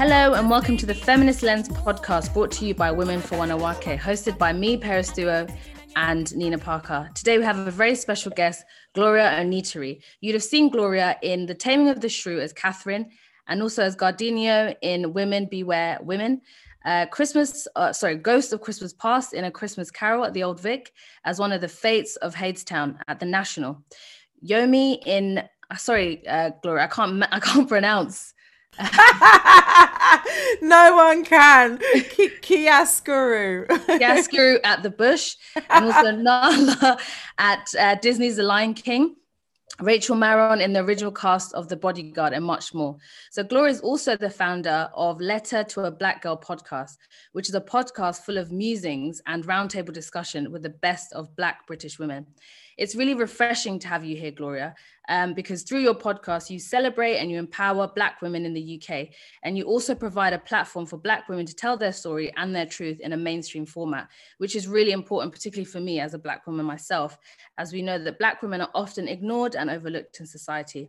Hello and welcome to the Feminist Lens podcast brought to you by Women for Wanawake, hosted by me, Peris Thuo, and Nina Parker. Today we have a very special guest, Gloria Onitiri. You'd have seen Gloria in The Taming of the Shrew as Katherine and also as Guardiano in Women Beware Women. Uh, Christmas, uh, sorry, Ghost of Christmas Past in A Christmas Carol at the Old Vic as one of the fates of Hadestown at the National. Yomi in, uh, sorry, uh, Gloria, I can't, I can't pronounce. no one can. Ki- Chiaroscuro. Chiaroscuro at the Bush, and also Nala at uh, Disney's The Lion King. Rachel Marron in the original cast of The Bodyguard, and much more. So, Gloria is also the founder of Letter to a Black Girl podcast, which is a podcast full of musings and roundtable discussion with the best of Black British women. It's really refreshing to have you here, Gloria, um, because through your podcast, you celebrate and you empower Black women in the UK. And you also provide a platform for Black women to tell their story and their truth in a mainstream format, which is really important, particularly for me as a Black woman myself, as we know that Black women are often ignored and overlooked in society.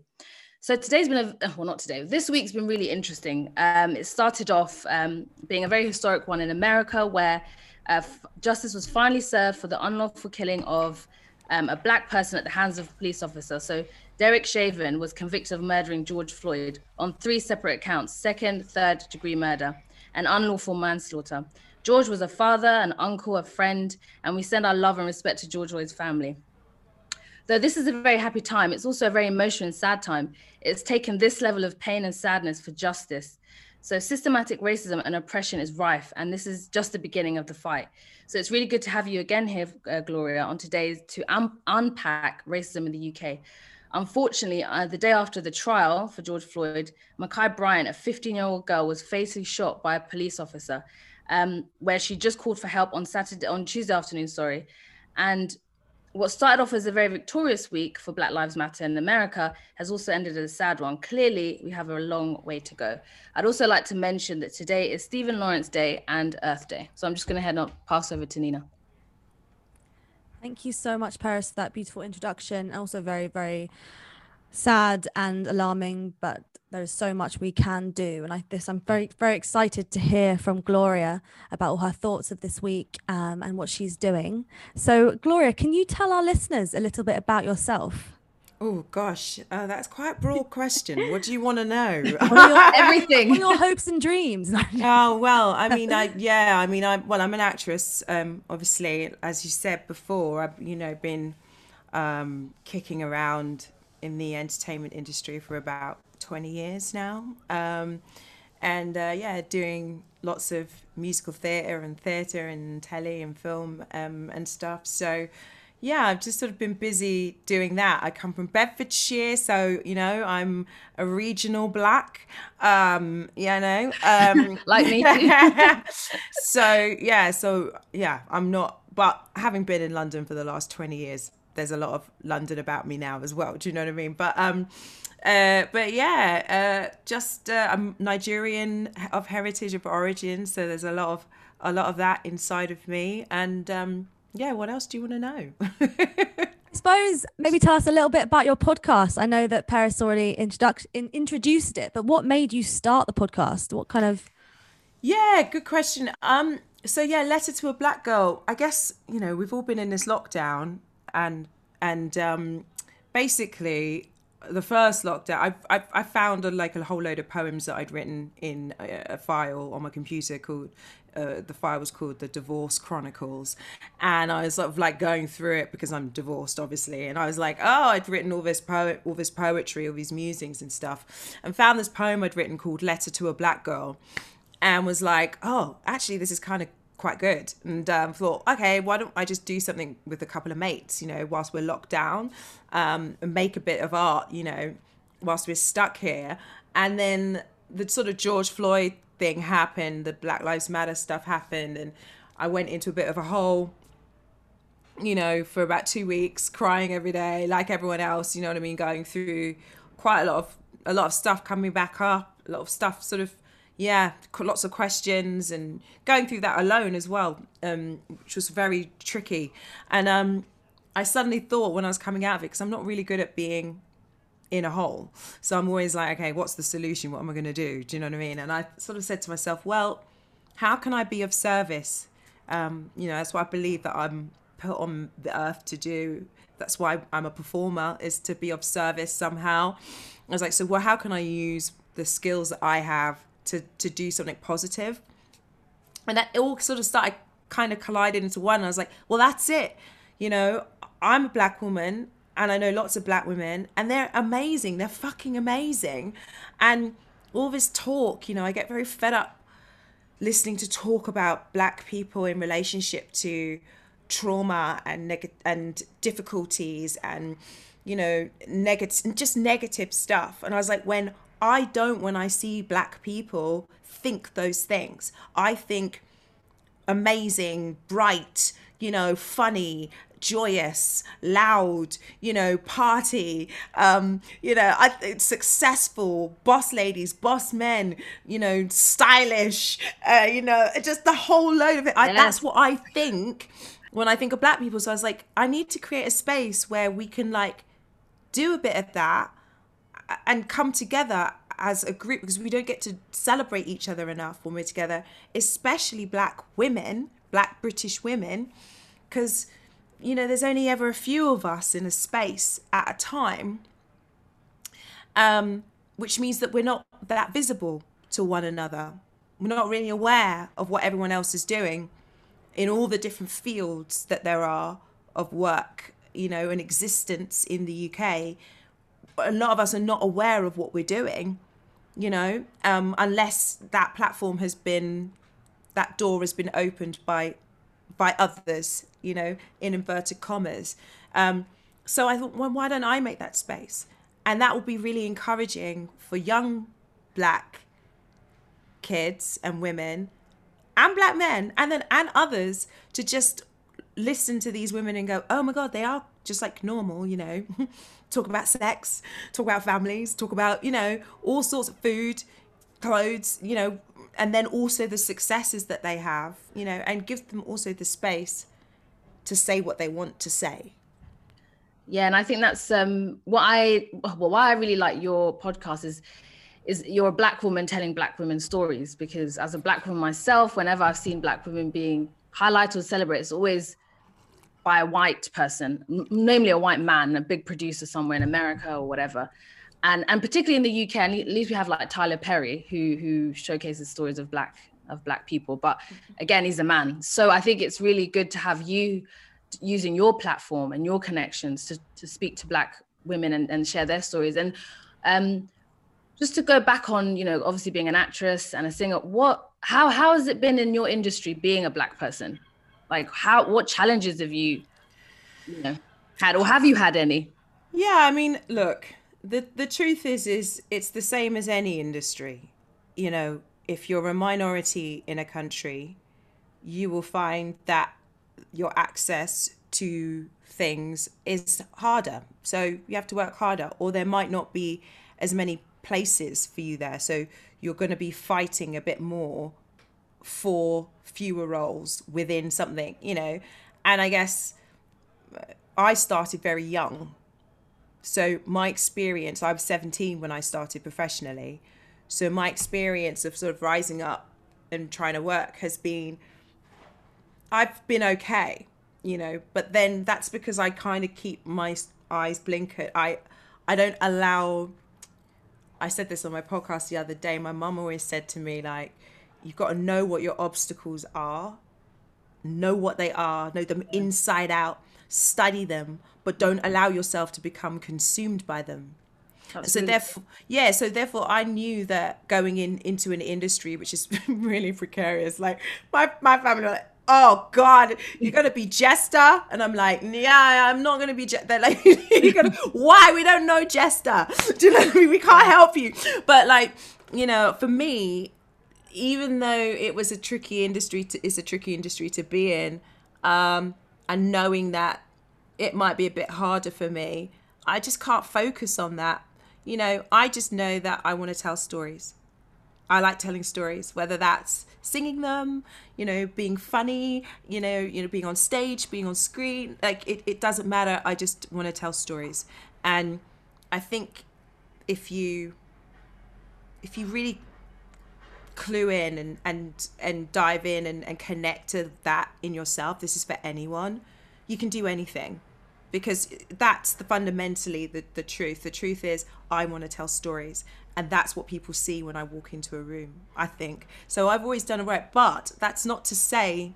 So today's been a well, not today. This week's been really interesting. Um, it started off um, being a very historic one in America, where uh, justice was finally served for the unlawful killing of um, a black person at the hands of a police officer. So Derek Chauvin was convicted of murdering George Floyd on three separate counts second, third degree murder, and unlawful manslaughter. George was a father, an uncle, a friend, and we send our love and respect to George Floyd's family. Though this is a very happy time, it's also a very emotional and sad time. It's taken this level of pain and sadness for justice. So systematic racism and oppression is rife, and this is just the beginning of the fight. So it's really good to have you again here, uh, Gloria, on today's to un- unpack racism in the UK. Unfortunately, uh, the day after the trial for George Floyd, Ma'Khia Bryant, a 15-year-old girl, was fatally shot by a police officer, um, where she just called for help on Saturday, on Tuesday afternoon, sorry, and what started off as a very victorious week for Black Lives Matter in America has also ended as a sad one. Clearly, we have a long way to go. I'd also like to mention that today is Stephen Lawrence Day and Earth Day. So I'm just going to head on, pass over to Nina. Thank you so much, Paris, for that beautiful introduction. Also, very, very sad and alarming, but there's so much we can do. And I this I'm very, very excited to hear from Gloria about all her thoughts of this week um, and what she's doing. So, Gloria, can you tell our listeners a little bit about yourself? Oh gosh, uh, that's quite a broad question. What do you want to know? your, everything. What your hopes and dreams? oh well, I mean, I yeah, I mean, I well, I'm an actress. Um, obviously, as you said before, I've you know been um, kicking around in the entertainment industry for about 20 years now. Um, and uh, yeah, doing lots of musical theatre and theatre and telly and film um, and stuff. So yeah, I've just sort of been busy doing that. I come from Bedfordshire, so you know I'm a regional black. Um, you know, um, like me. so yeah, so yeah, I'm not. But having been in London for the last twenty years, there's a lot of London about me now as well. Do you know what I mean? But um, uh, but yeah, uh, just uh, I'm Nigerian of heritage of origin, so there's a lot of a lot of that inside of me. And um, yeah, what else do you want to know? I suppose maybe tell us a little bit about your podcast. I know that Paris already introduced in, introduced it, but what made you start the podcast? What kind of Yeah, good question. Um so yeah, letter to a black girl. I guess, you know, we've all been in this lockdown and and um basically the first lockdown, I, I, I found a, like a whole load of poems that I'd written in a, a file on my computer called uh, the file was called the Divorce Chronicles, and I was sort of like going through it because I'm divorced, obviously, and I was like, oh, I'd written all this poet, all this poetry, all these musings and stuff, and found this poem I'd written called Letter to a Black Girl, and was like, oh, actually, this is kind of quite good. And um, thought okay why don't i just do something with a couple of mates you know whilst we're locked down um, and make a bit of art you know whilst we're stuck here. And then the sort of george floyd thing happened the black lives matter stuff happened and i went into a bit of a hole you know for about two weeks crying every day like everyone else you know what i mean going through quite a lot of a lot of stuff coming back up a lot of stuff sort of yeah, lots of questions and going through that alone as well, um, which was very tricky. And um, I suddenly thought when I was coming out of it, because I'm not really good at being in a hole. So I'm always like, okay, what's the solution? What am I going to do? Do you know what I mean? And I sort of said to myself, well, how can I be of service? Um, you know, that's what I believe that I'm put on the earth to do. That's why I'm a performer, is to be of service somehow. I was like, so well, how can I use the skills that I have to to do something positive? And that all sort of started kind of colliding into one. I was like, well, that's it. You know, I'm a black woman and I know lots of black women and they're amazing. They're fucking amazing. And all this talk, you know, I get very fed up listening to talk about black people in relationship to trauma and neg- and difficulties and you know negative just negative stuff and i was like when i don't when i see black people think those things i think amazing bright you know funny joyous, loud, you know, party, um, you know, I, successful, boss ladies, boss men, you know, stylish, uh, you know, just the whole load of it. I, That's what I think when I think of black people. So I was like, I need to create a space where we can like do a bit of that and come together as a group because we don't get to celebrate each other enough when we're together, especially black women, black British women, because you know, there's only ever a few of us in a space at a time, um, which means that we're not that visible to one another. We're not really aware of what everyone else is doing in all the different fields that there are of work, you know, and existence in the UK. A lot of us are not aware of what we're doing, you know, um, unless that platform has been, that door has been opened by by others, you know, in inverted commas. Um, so I thought, well, why don't I make that space? And that will be really encouraging for young black kids and women and black men and then and others to just listen to these women and go, oh my God, they are just like normal, you know, talk about sex, talk about families, talk about, you know, all sorts of food, clothes, you know, and then also the successes that they have, you know, and give them also the space to say what they want to say. Yeah, and I think that's um, what I well why I really like your podcast is is you're a black woman telling black women stories because as a black woman myself, whenever I've seen black women being highlighted or celebrated, it's always by a white person, namely a white man, a big producer somewhere in America or whatever and and particularly in the UK, at least we have like Tyler Perry, who who showcases stories of black of black people. But again, he's a man, so I think it's really good to have you using your platform and your connections to to speak to black women and, and share their stories. And um, just to go back on, you know, obviously being an actress and a singer, what how how has it been in your industry being a black person? Like how what challenges have you, you know, had or have you had any? Yeah, I mean, look, the the truth is is it's the same as any industry. You know if you're a minority in a country you will find that your access to things is harder. So you have to work harder or there might not be as many places for you there. So you're going to be fighting a bit more for fewer roles within something you know and i guess uh, i started very young so my experience, I was 17 when I started professionally. So my experience of sort of rising up and trying to work has been I've been okay, you know, but then that's because I kind of keep my eyes blinkered. I I don't allow I said this on my podcast the other day. My mum always said to me like you've got to know what your obstacles are, know what they are, know them inside out, study them, but don't allow yourself to become consumed by them. Absolutely. So therefore, yeah. So therefore, I knew that going in into an industry which is really precarious. Like my my family were like, "Oh God, you're gonna be jester," and I'm like, "Yeah, I'm not gonna be." Je-. They're like, "You're gonna why? We don't know jester. Do you know what I mean? We can't help you." But like, you know, for me, even though it was a tricky industry, to, it's a tricky industry to be in, um, and knowing that it might be a bit harder for me. I just can't focus on that. You know, I just know that I want to tell stories. I like telling stories, whether that's singing them, you know, being funny, you know, you know, being on stage, being on screen. Like it, it doesn't matter. I just want to tell stories. And I think if you if you really clue in and and and dive in and, and connect to that in yourself. This is for anyone. You can do anything because that's the fundamentally the, the truth. The truth is i want to tell stories and that's what people see when i walk into a room i think. So i've always done it right but that's not to say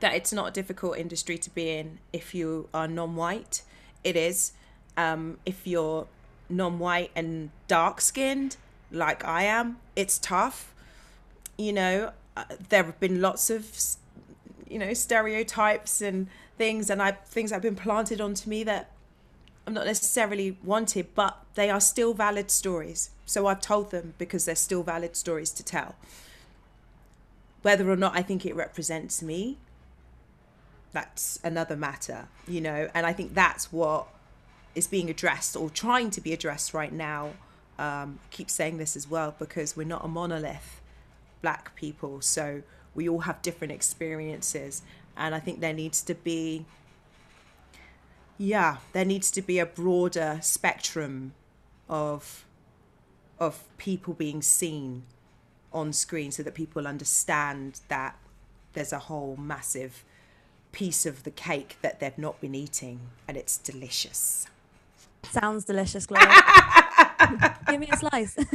that it's not a difficult industry to be in if you are non-white. It is um, if you're non-white and dark skinned like i am it's tough you know uh, there have been lots of you know stereotypes and things and I things have been planted onto me that I'm not necessarily wanted, but they are still valid stories. So I've told them because they're still valid stories to tell. Whether or not I think it represents me, that's another matter, you know, and I think that's what is being addressed or trying to be addressed right now. Um, keep saying this as well because we're not a monolith, black people. So we all have different experiences and I think there needs to be yeah there needs to be a broader spectrum of of people being seen on screen so that people understand that there's a whole massive piece of the cake that they've not been eating and it's delicious sounds delicious Gloria. give me a slice.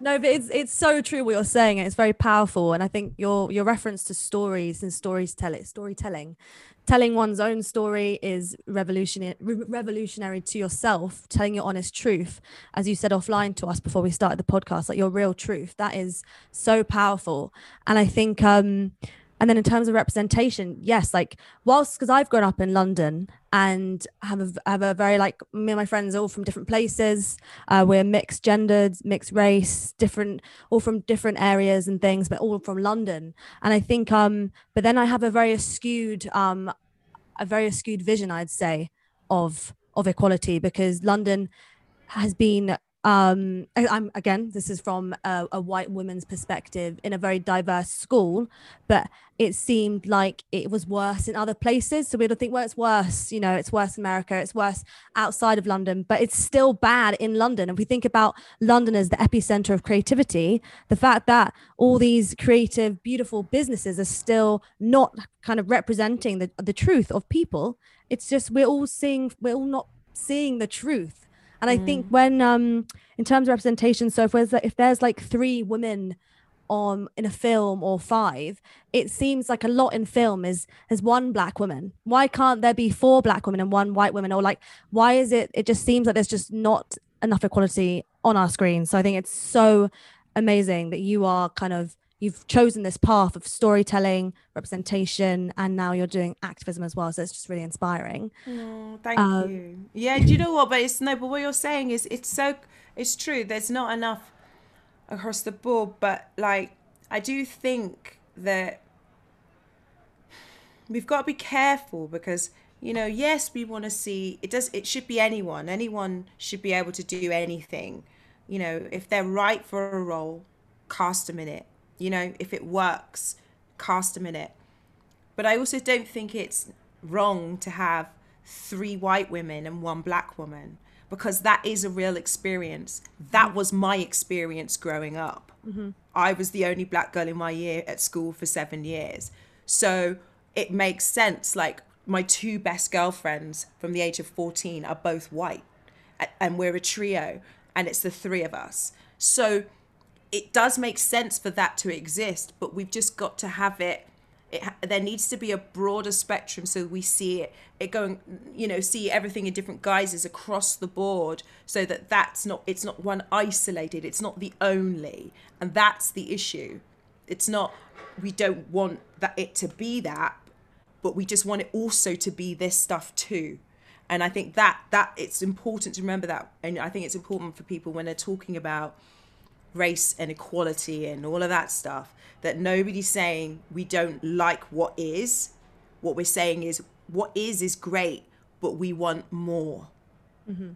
No but it's it's so true what you're saying it's very powerful and i think your your reference to stories and stories tell it storytelling. Telling one's own story is revolutionary revolutionary to yourself telling your honest truth as you said offline to us before we started the podcast like your real truth. That is so powerful. And i think um and then in terms of representation yes like whilst because i've grown up in london and have a, have a very like me and my friends all from different places uh, we're mixed gendered mixed race different all from different areas and things but all from london. And i think um but then i have a very skewed um a very skewed vision i'd say of of equality because london has been um I, am again this is from a, a, white woman's perspective in a very diverse school but it seemed like it was worse in other places. So we'd think well it's worse you know it's worse in america it's worse outside of london but it's still bad in london. And we think about london as the epicenter of creativity the fact that all these creative beautiful businesses are still not kind of representing the, the truth of people. It's just we're all seeing we're all not seeing the truth and I think mm. when um in terms of representation, so if there's if there's like three women on in a film or five, it seems like a lot in film is is one black woman. Why can't there be four black women and one white woman? Or like why is it it just seems like there's just not enough equality on our screen. So I think it's so amazing that you are kind of you've chosen this path of storytelling, representation, and now you're doing activism as well. So it's just really inspiring. Oh, thank um, you. Yeah, do you know what? But it's no, but what you're saying is it's so it's true. There's not enough across the board, but like I do think that we've got to be careful because you know yes we want to see it does it should be anyone anyone should be able to do anything you know if they're right for a role cast them in it you know, if it works, cast them in it. But I also don't think it's wrong to have three white women and one black woman because that is a real experience. That was my experience growing up. Mm-hmm. I was the only black girl in my year at school for seven years. So it makes sense. Like my two best girlfriends from the age of 14 are both white and we're a trio and it's the three of us. So it does make sense for that to exist, but we've just got to have it. It, there needs to be a broader spectrum so we see it, it going you know see everything in different guises across the board so that that's not it's not one isolated it's not the only and that's the issue it's not we don't want that it to be that but we just want it also to be this stuff too and i think that that it's important to remember that and i think it's important for people when they're talking about race and equality and all of that stuff that nobody's saying we don't like what is. What we're saying is what is is great but we want more. Mm-hmm.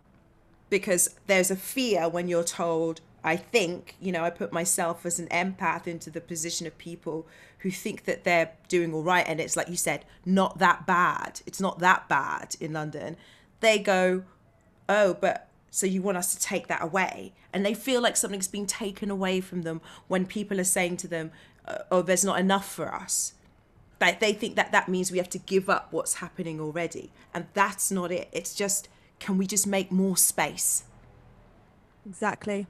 because there's a fear when you're told i think you know i put myself as an empath into the position of people who think that they're doing all right and it's like you said not that bad. It's not that bad in london. They go oh, but so you want us to take that away. And they feel like something's being taken away from them when people are saying to them, uh, oh, there's not enough for us. Like they think that that means we have to give up what's happening already. And that's not it. It's just, can we just make more space? Exactly.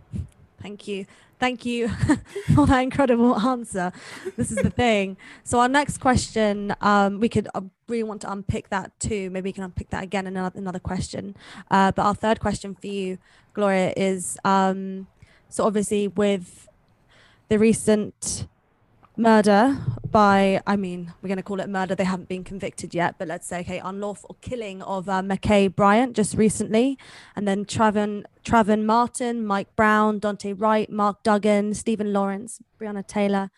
Thank you. Thank you for that incredible answer. This is the thing. So our next question, um, we could uh, really want to unpick that too. Maybe we can unpick that again in another, another question. Uh, but our third question for you, Gloria, is um, so obviously with the recent murder by, I mean, we're going to call it murder. They haven't been convicted yet, but let's say, okay, unlawful killing of uh, Ma'Khia Bryant just recently. And then Travon, Trayvon Martin, Mike Brown, Daunte Wright, Mark Duggan, Stephen Lawrence, Breonna Taylor.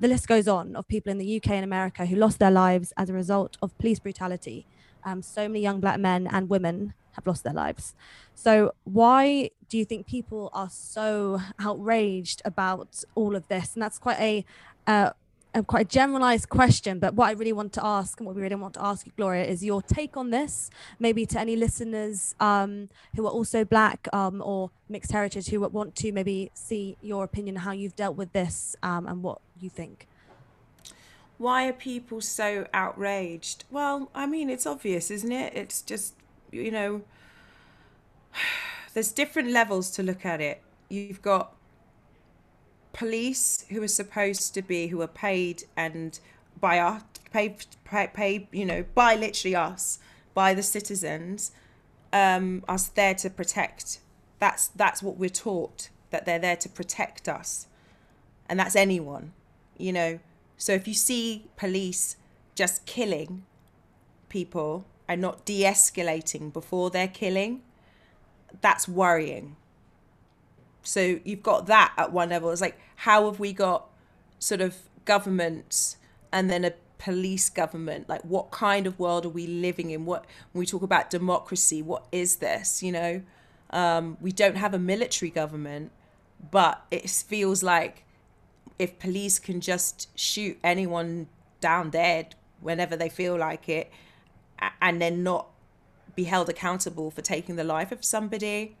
The list goes on of people in the UK and America who lost their lives as a result of police brutality. Um, so many young black men and women have lost their lives. So, why do you think people are so outraged about all of this? And that's quite a uh, a quite a generalized question, but what I really want to ask and what we really want to ask you, Gloria, is your take on this, maybe to any listeners um, who are also Black um, or mixed heritage who want to maybe see your opinion, how you've dealt with this um, and what you think. Why are people so outraged? Well, I mean, it's obvious, isn't it? It's just, you know, there's different levels to look at it. You've got police who are supposed to be who are paid and by our paid paid, you know by literally us by the citizens um us there to protect. That's that's what we're taught that they're there to protect us. And that's anyone you know. So if you see police just killing people and not de-escalating before they're killing that's worrying so you've got that at one level. It's like, how have we got sort of governments and then a police government? Like, what kind of world are we living in? What, when we talk about democracy, what is this? You know, um, we don't have a military government, but it feels like if police can just shoot anyone down dead whenever they feel like it and then not be held accountable for taking the life of somebody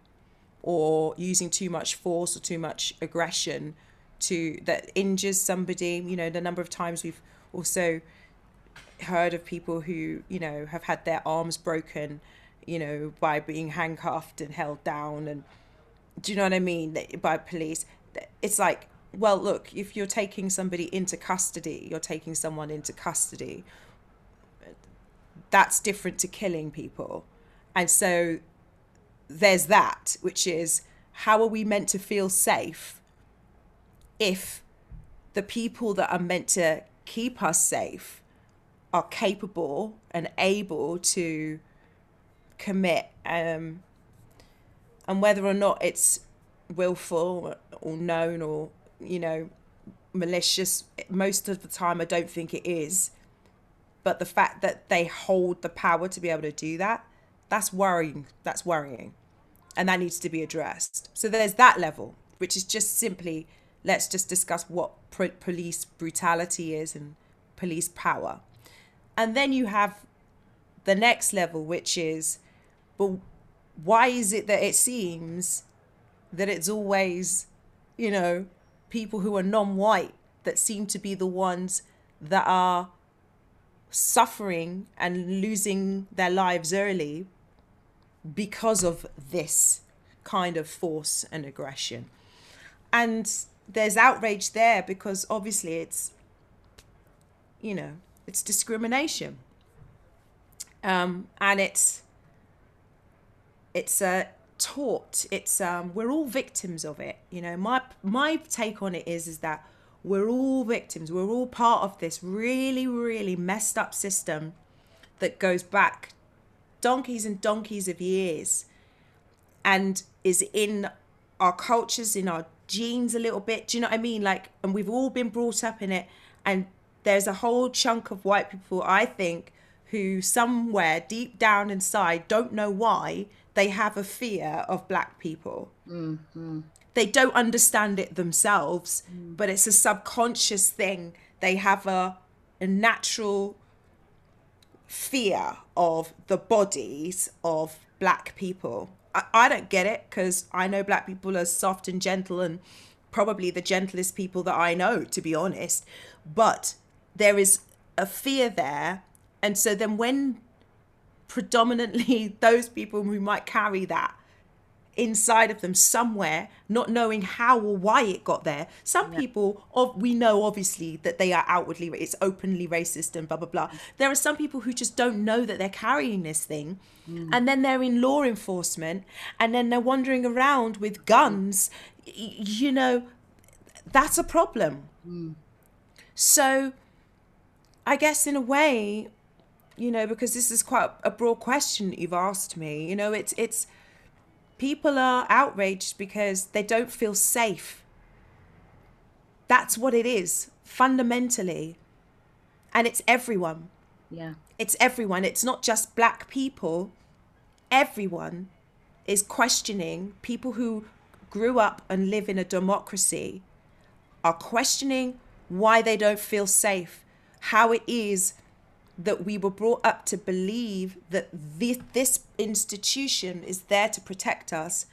or using too much force or too much aggression to that injures somebody you know the number of times we've also heard of people who you know have had their arms broken you know by being handcuffed and held down and do you know what i mean? By police. It's like well look if you're taking somebody into custody you're taking someone into custody. That's different to killing people. And so there's that, which is how are we meant to feel safe if the people that are meant to keep us safe are capable and able to commit um, and whether or not it's willful or known or you know malicious most of the time i don't think it is. But the fact that they hold the power to be able to do that that's worrying. That's worrying. And that needs to be addressed. So there's that level, which is just simply let's just discuss what police brutality is and police power. And then you have the next level, which is, but why is it that it seems that it's always, you know, people who are non white that seem to be the ones that are suffering and losing their lives early because of this kind of force and aggression. And there's outrage there because obviously it's, you know, it's discrimination. Um, and it's, it's a taught. It's um, we're all victims of it. You know, my my take on it is is that we're all victims. We're all part of this really really messed up system that goes back donkeys and donkeys of years and is in our cultures, in our genes a little bit. Do you know what I mean? Like, and we've all been brought up in it. And there's a whole chunk of white people, I think, who somewhere deep down inside don't know why they have a fear of black people. Mm-hmm. They don't understand it themselves, mm. but it's a subconscious thing. They have a, a natural fear of the bodies of black people I, I don't get it because I know black people are soft and gentle and probably the gentlest people that I know, to be honest. But there is a fear there. And so then when predominantly those people who might carry that inside of them somewhere, not knowing how or why it got there. Some yeah. people, of we know obviously that they are outwardly, it's openly racist and blah blah blah. There are some people who just don't know that they're carrying this thing, mm. and then they're in law enforcement, and then they're wandering around with guns. You know, that's a problem. Mm. So, I guess in a way, you know, because this is quite a broad question that you've asked me. You know, it's it's People are outraged because they don't feel safe. That's what it is, fundamentally. And it's everyone. Yeah. It's everyone. It's not just black people. Everyone is questioning people who grew up and live in a democracy are questioning why they don't feel safe, how it is that we were brought up to believe that this, this institution is there to protect us,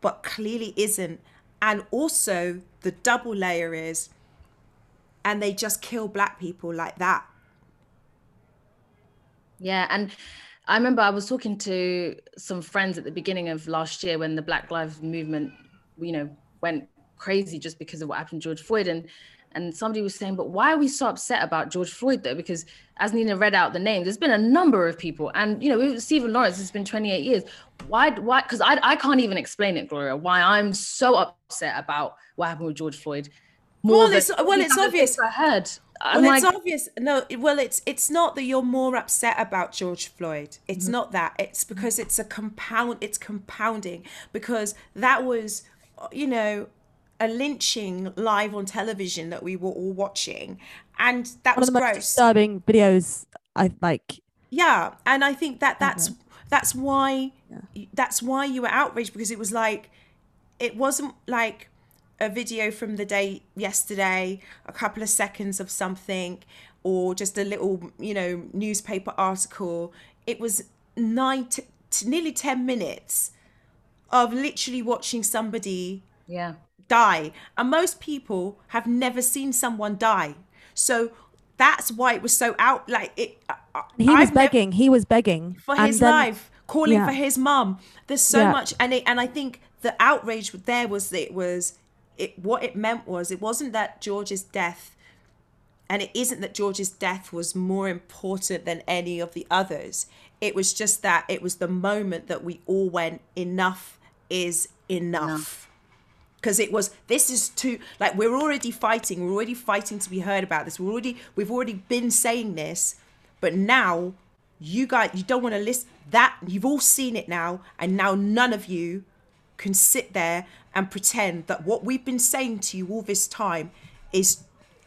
but clearly isn't. And also, the double layer is, and they just kill black people like that. Yeah. And I remember I was talking to some friends at the beginning of last year when the Black Lives Movement, you know, went crazy just because of what happened to George Floyd. And and somebody was saying, but why are we so upset about George Floyd though? Because as Nina read out the names, there's been a number of people, and you know, Stephen Lawrence has been 28 years. Why? Why? Because I I can't even explain it, Gloria. Why I'm so upset about what happened with George Floyd. More well, it's well, it's obvious. I heard. I'm well, like, it's obvious. No, well, it's it's not that you're more upset about George Floyd. It's mm-hmm. not that. It's because it's a compound. It's compounding because that was, you know, a lynching live on television that we were all watching, and that One was of the gross. Most disturbing videos. I like. Yeah, and I think that that's that's why yeah. that's why you were outraged because it was like it wasn't like a video from the day yesterday, a couple of seconds of something, or just a little you know newspaper article. It was nine to, to nearly ten minutes of literally watching somebody yeah die. And most people have never seen someone die. So that's why it was so out like it uh, uh, he was I've begging never, he was begging for his then, life calling yeah. for his mum there's so yeah. much and it and i think the outrage there was that it was it what it meant was it wasn't that george's death and it isn't that george's death was more important than any of the others it was just that it was the moment that we all went enough is enough. enough because it was this is too like we're already fighting we're already fighting to be heard about this. We're already we've already been saying this but now you guys you don't want to list that you've all seen it now and now none of you can sit there and pretend that what we've been saying to you all this time is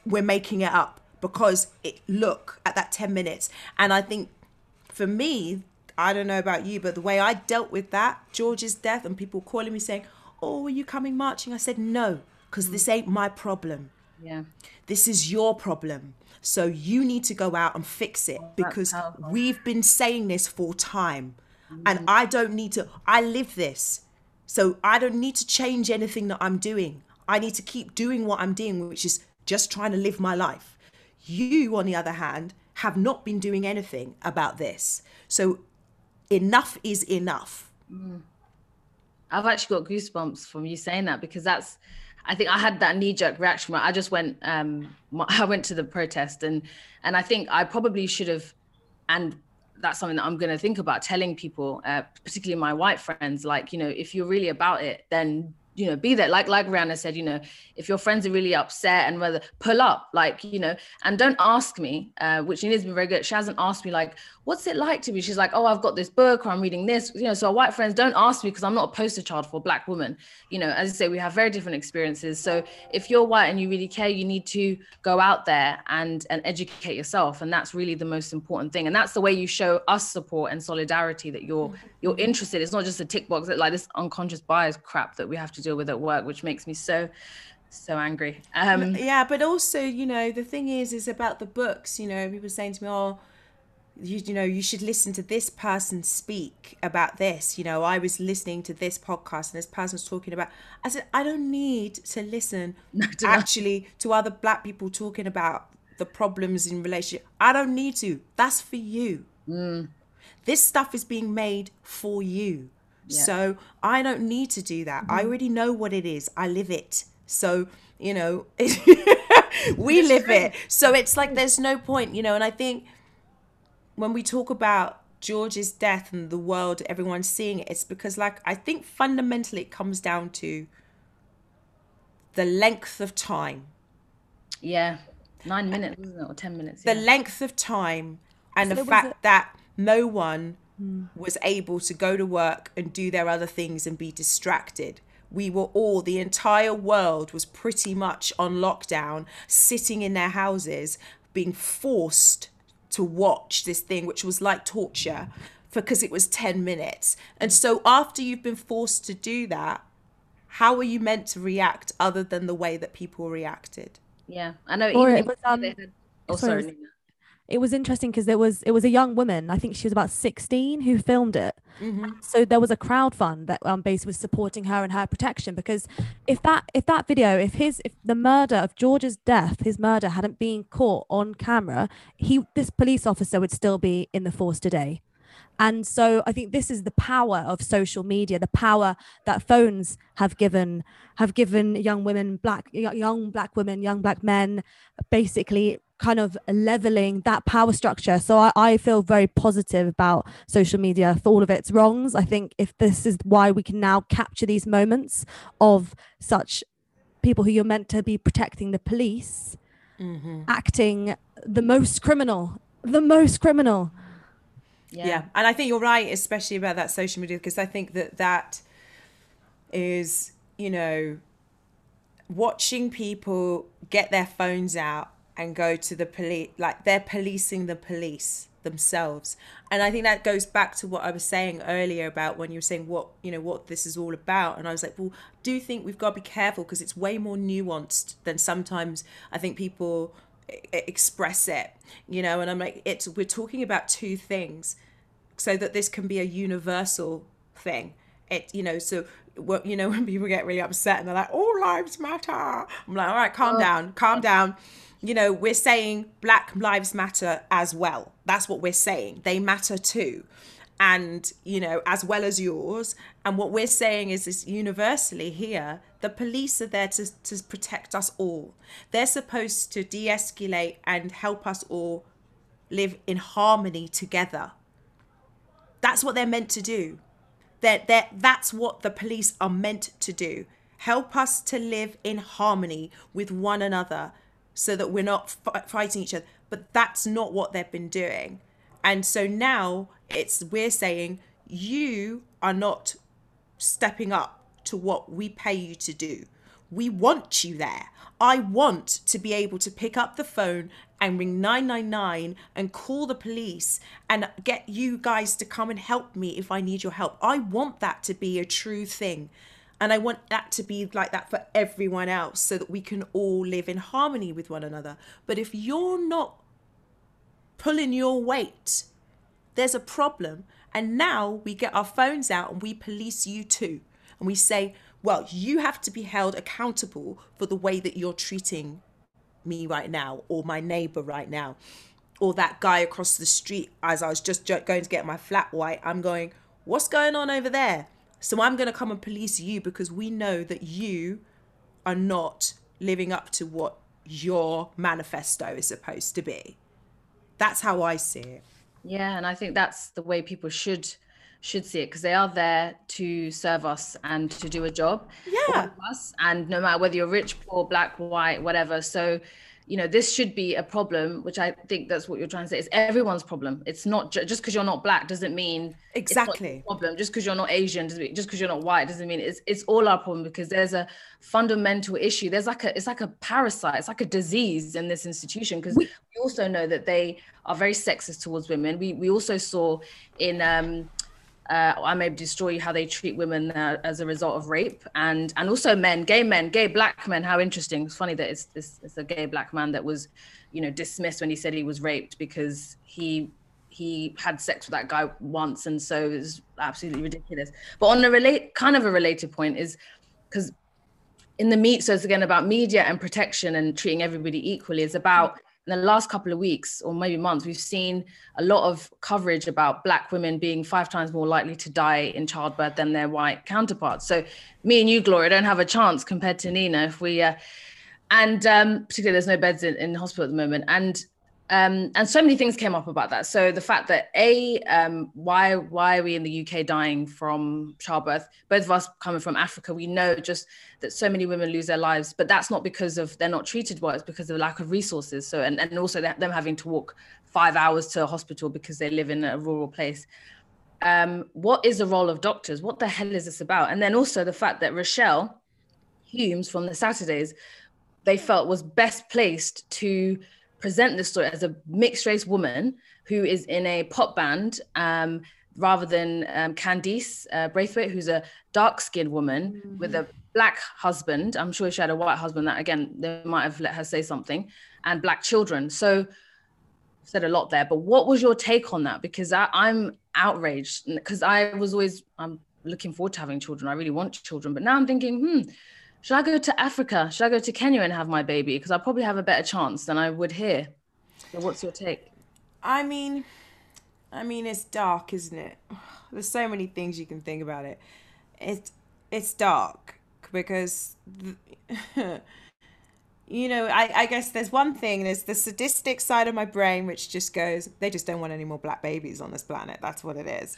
we're making it up because it look at that 10 minutes. And i think for me i don't know about you but the way i dealt with that george's death and people calling me saying oh, are you coming marching? I said, no, because mm. this ain't my problem. Yeah. This is your problem. So you need to go out and fix it oh, because we've been saying this for time. Mm. And I don't need to, I live this. So I don't need to change anything that I'm doing. I need to keep doing what I'm doing, which is just trying to live my life. You, on the other hand, have not been doing anything about this. So enough is enough. Mm. I've actually got goosebumps from you saying that because that's I think I had that knee jerk reaction where I just went um I went to the protest and and I think I probably should have and that's something that I'm going to think about telling people uh, particularly my white friends like you know if you're really about it then you know be there. Like like rihanna said you know if your friends are really upset and whether pull up like you know and don't ask me uh, which nina's been very good. She hasn't asked me like what's it like to be? She's like oh i've got this book or i'm reading this you know so our white friends don't ask me because i'm not a poster child for a black woman. You know as i say we have very different experiences. So if you're white and you really care you need to go out there and and educate yourself. And that's really the most important thing. And that's the way you show us support and solidarity that you're you're interested. It's not just a tick box that like this unconscious bias crap that we have to deal with at work, which makes me so so angry. Um, yeah, but also, you know, the thing is, is about the books. You know, people saying to me, "Oh, you, you know you should listen to this person speak about this. You know i was listening to this podcast and this person was talking about i said i don't need to listen actually to other black people talking about the problems in relationship. I don't need to. That's for you. Mm. this stuff is being made for you. So i don't need to do that. I already know what it is. I live it. So you know we live it. so it's like there's no point you know and i think when we talk about George's death and the world, everyone's seeing it, it's because, like, I think fundamentally it comes down to the length of time. Yeah. Nine minutes, isn't it? Or 10 minutes. The yeah. length of time and So the fact it- that no one hmm. was able to go to work and do their other things and be distracted. We were all, the entire world was pretty much on lockdown, sitting in their houses, being forced to watch this thing, which was like torture because it was 10 minutes. And so after you've been forced to do that, how are you meant to react other than the way that people reacted? Yeah. I know. Or even it was, um, oh, sorry, sorry. It was interesting because there was it was a young woman i think she was about 16 who filmed it. So there was a crowd fund that um basically was supporting her and her protection because if that if that video if his if the murder of george's death his murder hadn't been caught on camera he this police officer would still be in the force today. And so I think this is the power of social media, the power that phones have given have given young women, black young black women, young black men, basically kind of leveling that power structure. So I, I feel very positive about social media for all of its wrongs. I think if this is why we can now capture these moments of such people who you're meant to be protecting the police mm-hmm. acting the most criminal, the most criminal. yeah. and i think you're right especially about that social media because i think that that is you know watching people get their phones out and go to the police like they're policing the police themselves. And i think that goes back to what i was saying earlier about when you were saying what you know what this is all about. And i was like well I do think we've got to be careful? Because it's way more nuanced than sometimes i think people express it you know? And i'm like it's we're talking about two things so that this can be a universal thing. It you know so what you know when people get really upset and they're like all lives matter. I'm like all right calm oh. down calm down you know we're saying black lives matter as well. That's what we're saying. They matter too. And you know as well as yours. And what we're saying is this universally here. The police are there to, to protect us all. They're supposed to de-escalate and help us all live in harmony together. That's what they're meant to do. That that that's what the police are meant to do. Help us to live in harmony with one another, so that we're not f- fighting each other. But that's not what they've been doing. And so now it's we're saying you are not stepping up to what we pay you to do. We want you there. I want to be able to pick up the phone and ring 999 and call the police and get you guys to come and help me if I need your help. I want that to be a true thing. And I want that to be like that for everyone else so that we can all live in harmony with one another. But if you're not pulling your weight, there's a problem. And now we get our phones out and we police you too. And we say, well, you have to be held accountable for the way that you're treating me right now, or my neighbor right now, or that guy across the street as I was just going to get my flat white. I'm going, what's going on over there? So I'm going to come and police you because we know that you are not living up to what your manifesto is supposed to be. That's how I see it. Yeah, and I think that's the way people should should see it because they are there to serve us and to do a job. Yeah. us, and no matter whether you're rich, poor, black, white, whatever. So, you know, this should be a problem, which I think that's what you're trying to say. It's everyone's problem. It's not ju- just because you're not black doesn't mean Exactly. problem. Just because you're not Asian doesn't mean just because you're not white doesn't mean it's it's all our problem because there's a fundamental issue. There's like a it's like a parasite. It's like a disease in this institution because we also know that they are very sexist towards women. We we also saw in um uh, I may destroy how they treat women uh, as a result of rape and and also men, gay men, gay black men. How interesting! It's funny that it's, it's it's a gay black man that was, you know, dismissed when he said he was raped because he he had sex with that guy once, and so it was absolutely ridiculous. But on a relate kind of a related point is because in the meat, so it's again about media and protection and treating everybody equally. It's about in the last couple of weeks or maybe months, we've seen a lot of coverage about Black women being five times more likely to die in childbirth than their white counterparts. So, me and you, Gloria, don't have a chance compared to Nina if we, uh, and um, particularly there's no beds in, in hospital at the moment. And um, and so many things came up about that. So the fact that a um, why why are we in the UK dying from childbirth? Both of us coming from Africa, we know just that so many women lose their lives, but that's not because of they're not treated well. It's because of lack of resources. So and and also them having to walk five hours to a hospital because they live in a rural place. Um, what is the role of doctors? What the hell is this about? And then also the fact that Rochelle Humes from the Saturdays, they felt was best placed to present this story as a mixed race woman who is in a pop band um, rather than um, Candice uh, Brathwaite, who's a dark skinned woman mm-hmm. with a black husband. I'm sure she had a white husband that, again, they might have let her say something, and black children. So, I've said a lot there, but what was your take on that? Because I, I'm outraged because I was always, I'm looking forward to having children. I really want children, but now I'm thinking, hmm, should I go to Africa? Should I go to Kenya and have my baby? Because I probably have a better chance than I would here. So what's your take? I mean, I mean, it's dark, isn't it? There's so many things you can think about it. It's it's dark because, you know, I, I guess there's one thing. There's the sadistic side of my brain which just goes, they just don't want any more black babies on this planet. That's what it is.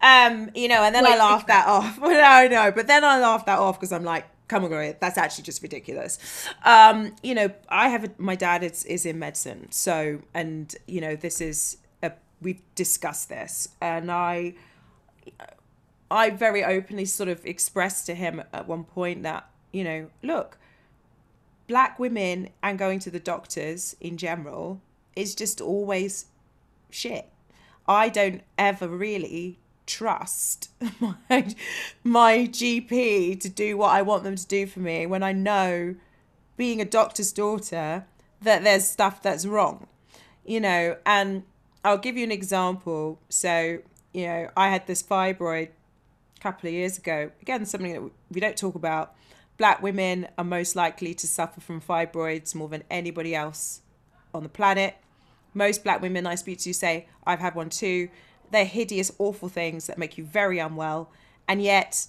Um, you know, and then Wait, I laugh that off. no, no, but then I laugh that off because I'm like, come on, Gloria, that's actually just ridiculous. Um, you know, I have a, my dad is is in medicine, so and you know this is a we've discussed this, and I I very openly sort of expressed to him at one point that you know, look, black women and going to the doctors in general is just always shit. I don't ever really trust my, my GP to do what I want them to do for me when I know, being a doctor's daughter, that there's stuff that's wrong, you know. And I'll give you an example. So, you know, I had this fibroid a couple of years ago. Again, something that we don't talk about. Black women are most likely to suffer from fibroids more than anybody else on the planet. Most black women I speak to say, I've had one too they're hideous, awful things that make you very unwell. And yet,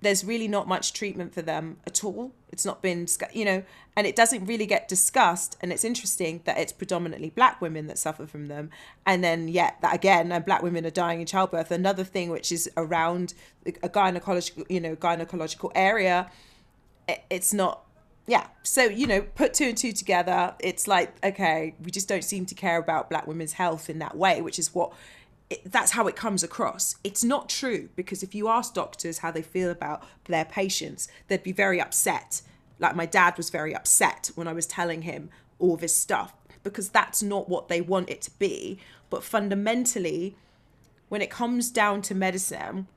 there's really not much treatment for them at all. It's not been, you know, and it doesn't really get discussed. And it's interesting that it's predominantly black women that suffer from them. And then, yet, that again, black women are dying in childbirth. Another thing which is around a gynecological, you know, gynecological area, it's not yeah so you know put two and two together it's like okay we just don't seem to care about black women's health in that way which is what it, that's how it comes across. It's not true because if you ask doctors how they feel about their patients, they'd be very upset. Like my dad was very upset when I was telling him all this stuff because that's not what they want it to be. But fundamentally, when it comes down to medicine,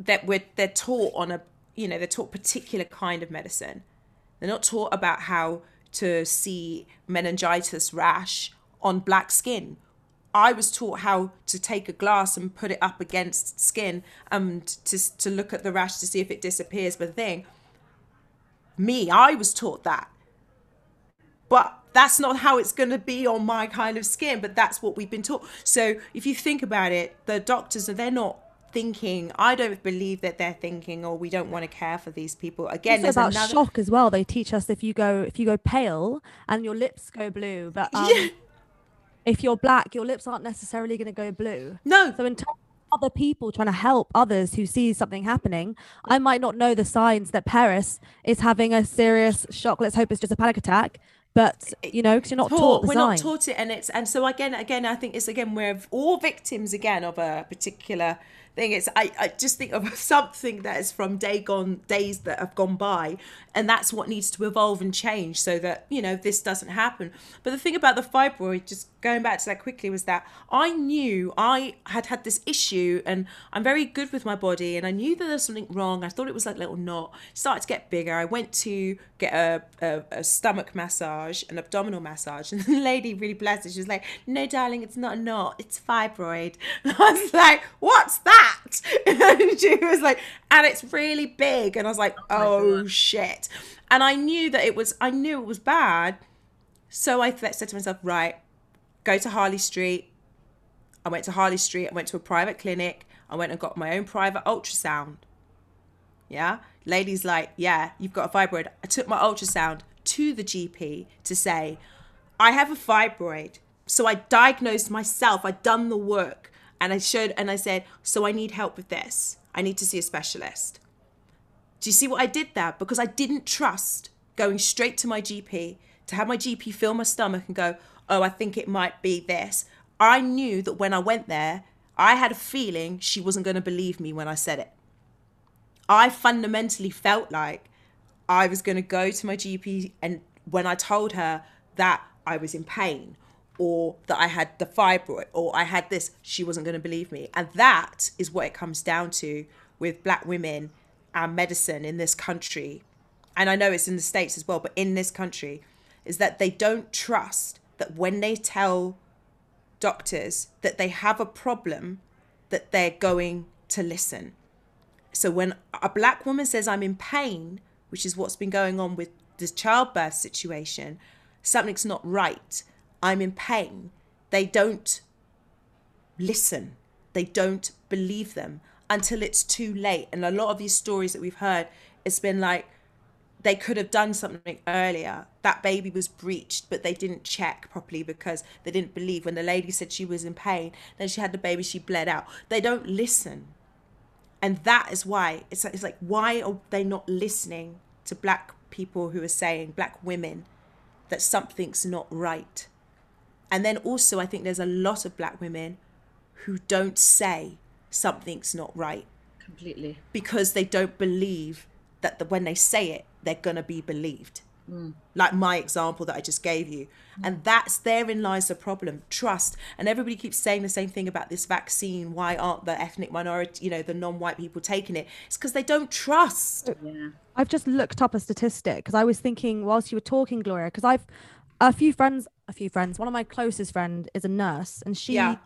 that we're they're taught on a you know they're taught particular kind of medicine. They're not taught about how to see meningitis rash on black skin I was taught how to take a glass and put it up against skin and to, to look at the rash to see if it disappears. But the thing, me, I was taught that. But that's not how it's going to be on my kind of skin, but that's what we've been taught. So if you think about it, the doctors they're not thinking i don't believe that they're thinking or we don't want to care for these people again it's about another... shock as well they teach us if you go if you go pale and your lips go blue but um, yeah if you're black, your lips aren't necessarily going to go blue. No. So in terms of other people trying to help others who see something happening, I might not know the signs that Peris is having a serious shock. Let's hope it's just a panic attack. But you know, because you're not taught, taught we're not taught it, and it's and so again, again, I think it's again we're all victims again of a particular thing. It's I, I just think of something that is from day gone days that have gone by, and that's what needs to evolve and change so that you know this doesn't happen. But the thing about the fibroid, just going back to that quickly, was that I knew I had had this issue, and I'm very good with my body, and I knew that there was something wrong. I thought it was like a little knot. Started to get bigger. I went to get a, a, a stomach massage, an abdominal massage, and the lady really blessed. She was like, "No, darling, it's not a knot. It's fibroid." And I was like, "What's that?" And she was like, "And it's really big." And I was like, "Oh, oh shit!" And I knew that it was. I knew it was bad. So I said to myself, "Right, go to Harley Street." I went to Harley Street. I went to a private clinic. I went and got my own private ultrasound. Yeah. Lady's like, yeah, you've got a fibroid. I took my ultrasound to the GP to say, I have a fibroid. So I diagnosed myself. I'd done the work and I showed, and I said, so I need help with this. I need to see a specialist. Do you see what I did there? Because I didn't trust going straight to my GP to have my GP feel my stomach and go, oh, I think it might be this. I knew that when I went there, I had a feeling she wasn't going to believe me when I said it. I fundamentally felt like I was going to go to my GP and when I told her that I was in pain or that I had the fibroid or I had this, she wasn't going to believe me. And that is what it comes down to with black women and medicine in this country. And I know it's in the States as well, but in this country, is that they don't trust that when they tell doctors that they have a problem, that they're going to listen. So when a black woman says, I'm in pain, which is what's been going on with this childbirth situation, something's not right, I'm in pain, they don't listen. They don't believe them until it's too late. And a lot of these stories that we've heard, it's been like they could have done something earlier. That baby was breached, but they didn't check properly because they didn't believe. When the lady said she was in pain, then she had the baby, she bled out. They don't listen and that is why it's, it's like why are they not listening to black people who are saying black women that something's not right and then also i think there's a lot of black women who don't say something's not right completely because they don't believe that the, when they say it they're going to be believed Mm. like my example that I just gave you. And that's therein lies the problem trust. And everybody keeps saying the same thing about this vaccine. Why aren't the ethnic minority, you know, the non white people taking it? It's because they don't trust. Yeah. I've just looked up a statistic because I was thinking whilst you were talking, Gloria, because I've a few friends, a few friends, one of my closest friend is a nurse and she. Yeah.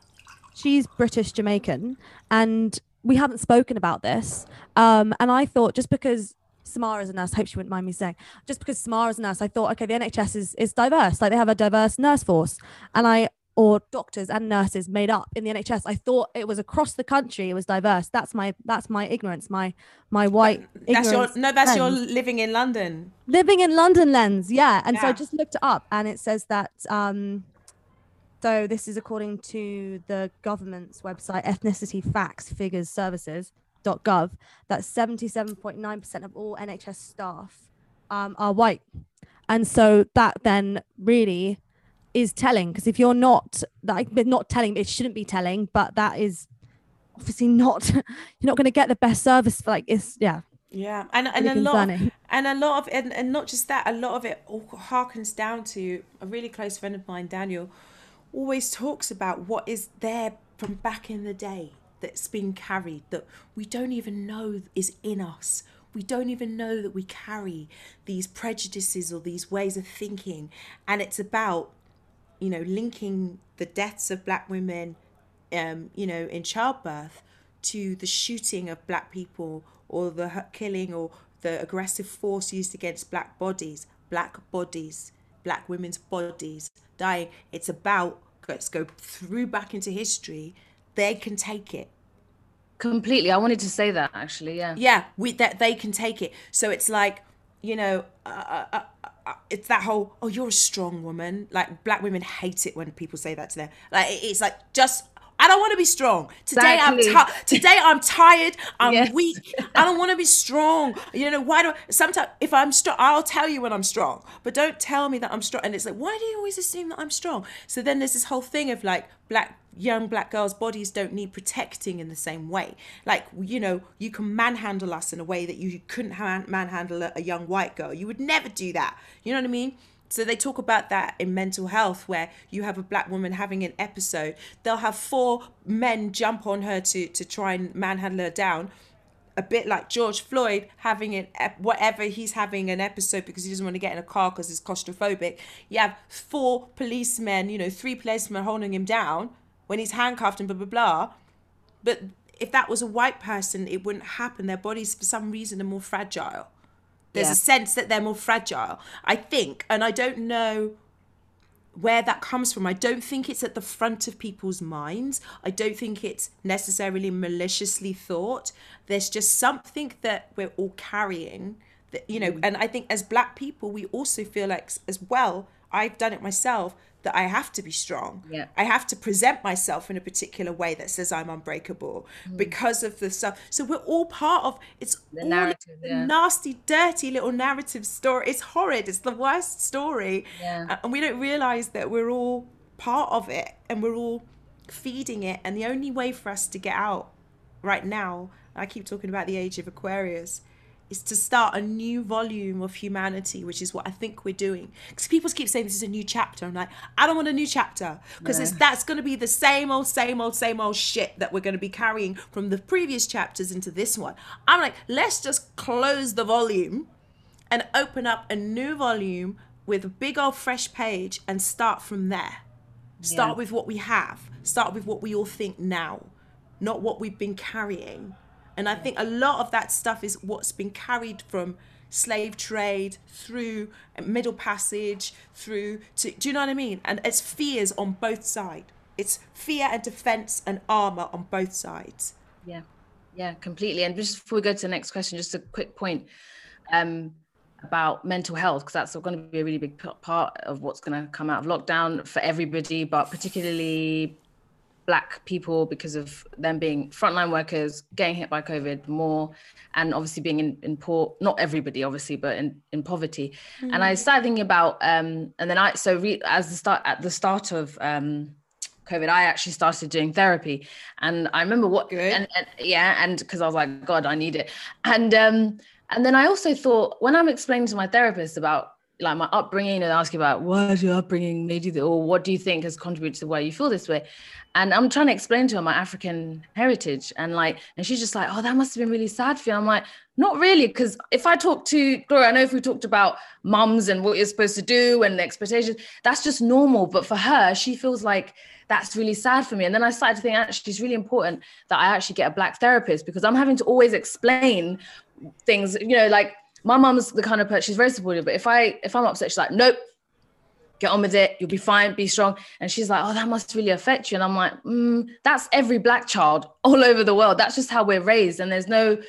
She's British Jamaican, and we haven't spoken about this. Um, and I thought just because Samara's a nurse. I hope she wouldn't mind me saying. Just because Samara's a nurse, I thought, okay, the NHS is is diverse. Like they have a diverse nurse force, and I or doctors and nurses made up in the NHS. I thought it was across the country. It was diverse. That's my that's my ignorance. My my white. That's your no. That's lens. your living in London. Living in London lens, yeah. And yeah. so I just looked it up, and it says that. um so this is according to the government's website, Ethnicity Facts Figures Services gov that 77.9% of all NHS staff um, are white. And so that then really is telling because if you're not like not telling it shouldn't be telling but that is obviously not you're not going to get the best service for like it's yeah yeah and and really a lot of, and a lot of and, and not just that a lot of it all harkens down to a really close friend of mine daniel always talks about what is there from back in the day that's been carried that we don't even know is in us. We don't even know that we carry these prejudices or these ways of thinking. And it's about, you know, linking the deaths of black women, um, you know, in childbirth to the shooting of black people or the killing or the aggressive force used against black bodies, black bodies, black women's bodies dying. It's about, let's go through back into history. They can take it. Completely. I wanted to say that actually yeah. Yeah we that they can take it. So it's like you know uh, uh, uh, uh, Uh, it's that whole oh you're a strong woman. Like black women hate it when people say that to them. Like it's like just I don't want to be strong. Today Exactly. I'm today I'm tired. I'm Yes. weak. I don't want to be strong. You know why do sometimes if I'm strong, I'll tell you when I'm strong, but don't tell me that I'm strong. And it's like, why do you always assume that I'm strong? So then there's this whole thing of like black young black girls' bodies don't need protecting in the same way. Like you know, you can manhandle us in a way that you couldn't manhandle a young white girl. You would never do that. You know what I mean? So they talk about that in mental health, where you have a black woman having an episode. They'll have four men jump on her to to try and manhandle her down. A bit like George Floyd having an ep- whatever he's having an episode because he doesn't want to get in a car because he's claustrophobic. You have four policemen, you know, three policemen holding him down when he's handcuffed and blah blah blah. But if that was a white person, it wouldn't happen. Their bodies, for some reason, are more fragile. There's Yeah. a sense that they're more fragile, I think. And I don't know where that comes from. I don't think it's at the front of people's minds. I don't think it's necessarily maliciously thought. There's just something that we're all carrying that, you know, mm. and I think as black people, we also feel like as well, I've done it myself, that I have to be strong. Yeah. I have to present myself in a particular way that says I'm unbreakable mm. because of the stuff. So we're all part of it's The all narrative, the yeah. nasty, dirty little narrative story. It's horrid. It's the worst story. Yeah. And we don't realize that we're all part of it and we're all feeding it. And the only way for us to get out right now, I keep talking about the age of Aquarius, is to start a new volume of humanity, which is what I think we're doing. Because people keep saying this is a new chapter. I'm like, I don't want a new chapter because that's going to be the same old, same old, same old shit that we're going to be carrying from the previous chapters into this one. I'm like, let's just close the volume and open up a new volume with a big old fresh page and start from there. Start Yeah. with what we have. Start with what we all think now, not what we've been carrying. And I think a lot of that stuff is what's been carried from slave trade through middle passage through to do you know what I mean? And it's fears on both sides. It's fear and defense and armor on both sides. Yeah, yeah, completely. And just before we go to the next question, just a quick point um, about mental health, because that's going to be a really big part of what's going to come out of lockdown for everybody, but particularly Black people because of them being frontline workers, getting hit by COVID more, and obviously being in, in poor, not everybody obviously, but in, in poverty. And I started thinking about, um, and then I, so re, as the start, at the start of, um, COVID, I actually started doing therapy, and I remember what, Good. and, and yeah, and because I was like, God, I need it, and um, and then I also thought when I'm explaining to my therapist about like my upbringing and asking about what has your upbringing made you, or what do you think has contributed to why you feel this way, and I'm trying to explain to her my African heritage, and like, and she's just like, oh, that must have been really sad for you. I'm like, not really, because if I talk to Gloria, I know if we talked about mums and what you're supposed to do and the expectations, that's just normal. But for her, she feels like that's really sad for me. And then I started to think actually it's really important that I actually get a black therapist because I'm having to always explain things, you know, like my mom's the kind of person she's very supportive, but if I if I'm upset, she's like, nope, get on with it, you'll be fine, be strong. And she's like, oh, that must really affect you. And I'm like, mm, that's every black child all over the world. That's just how we're raised. And there's no,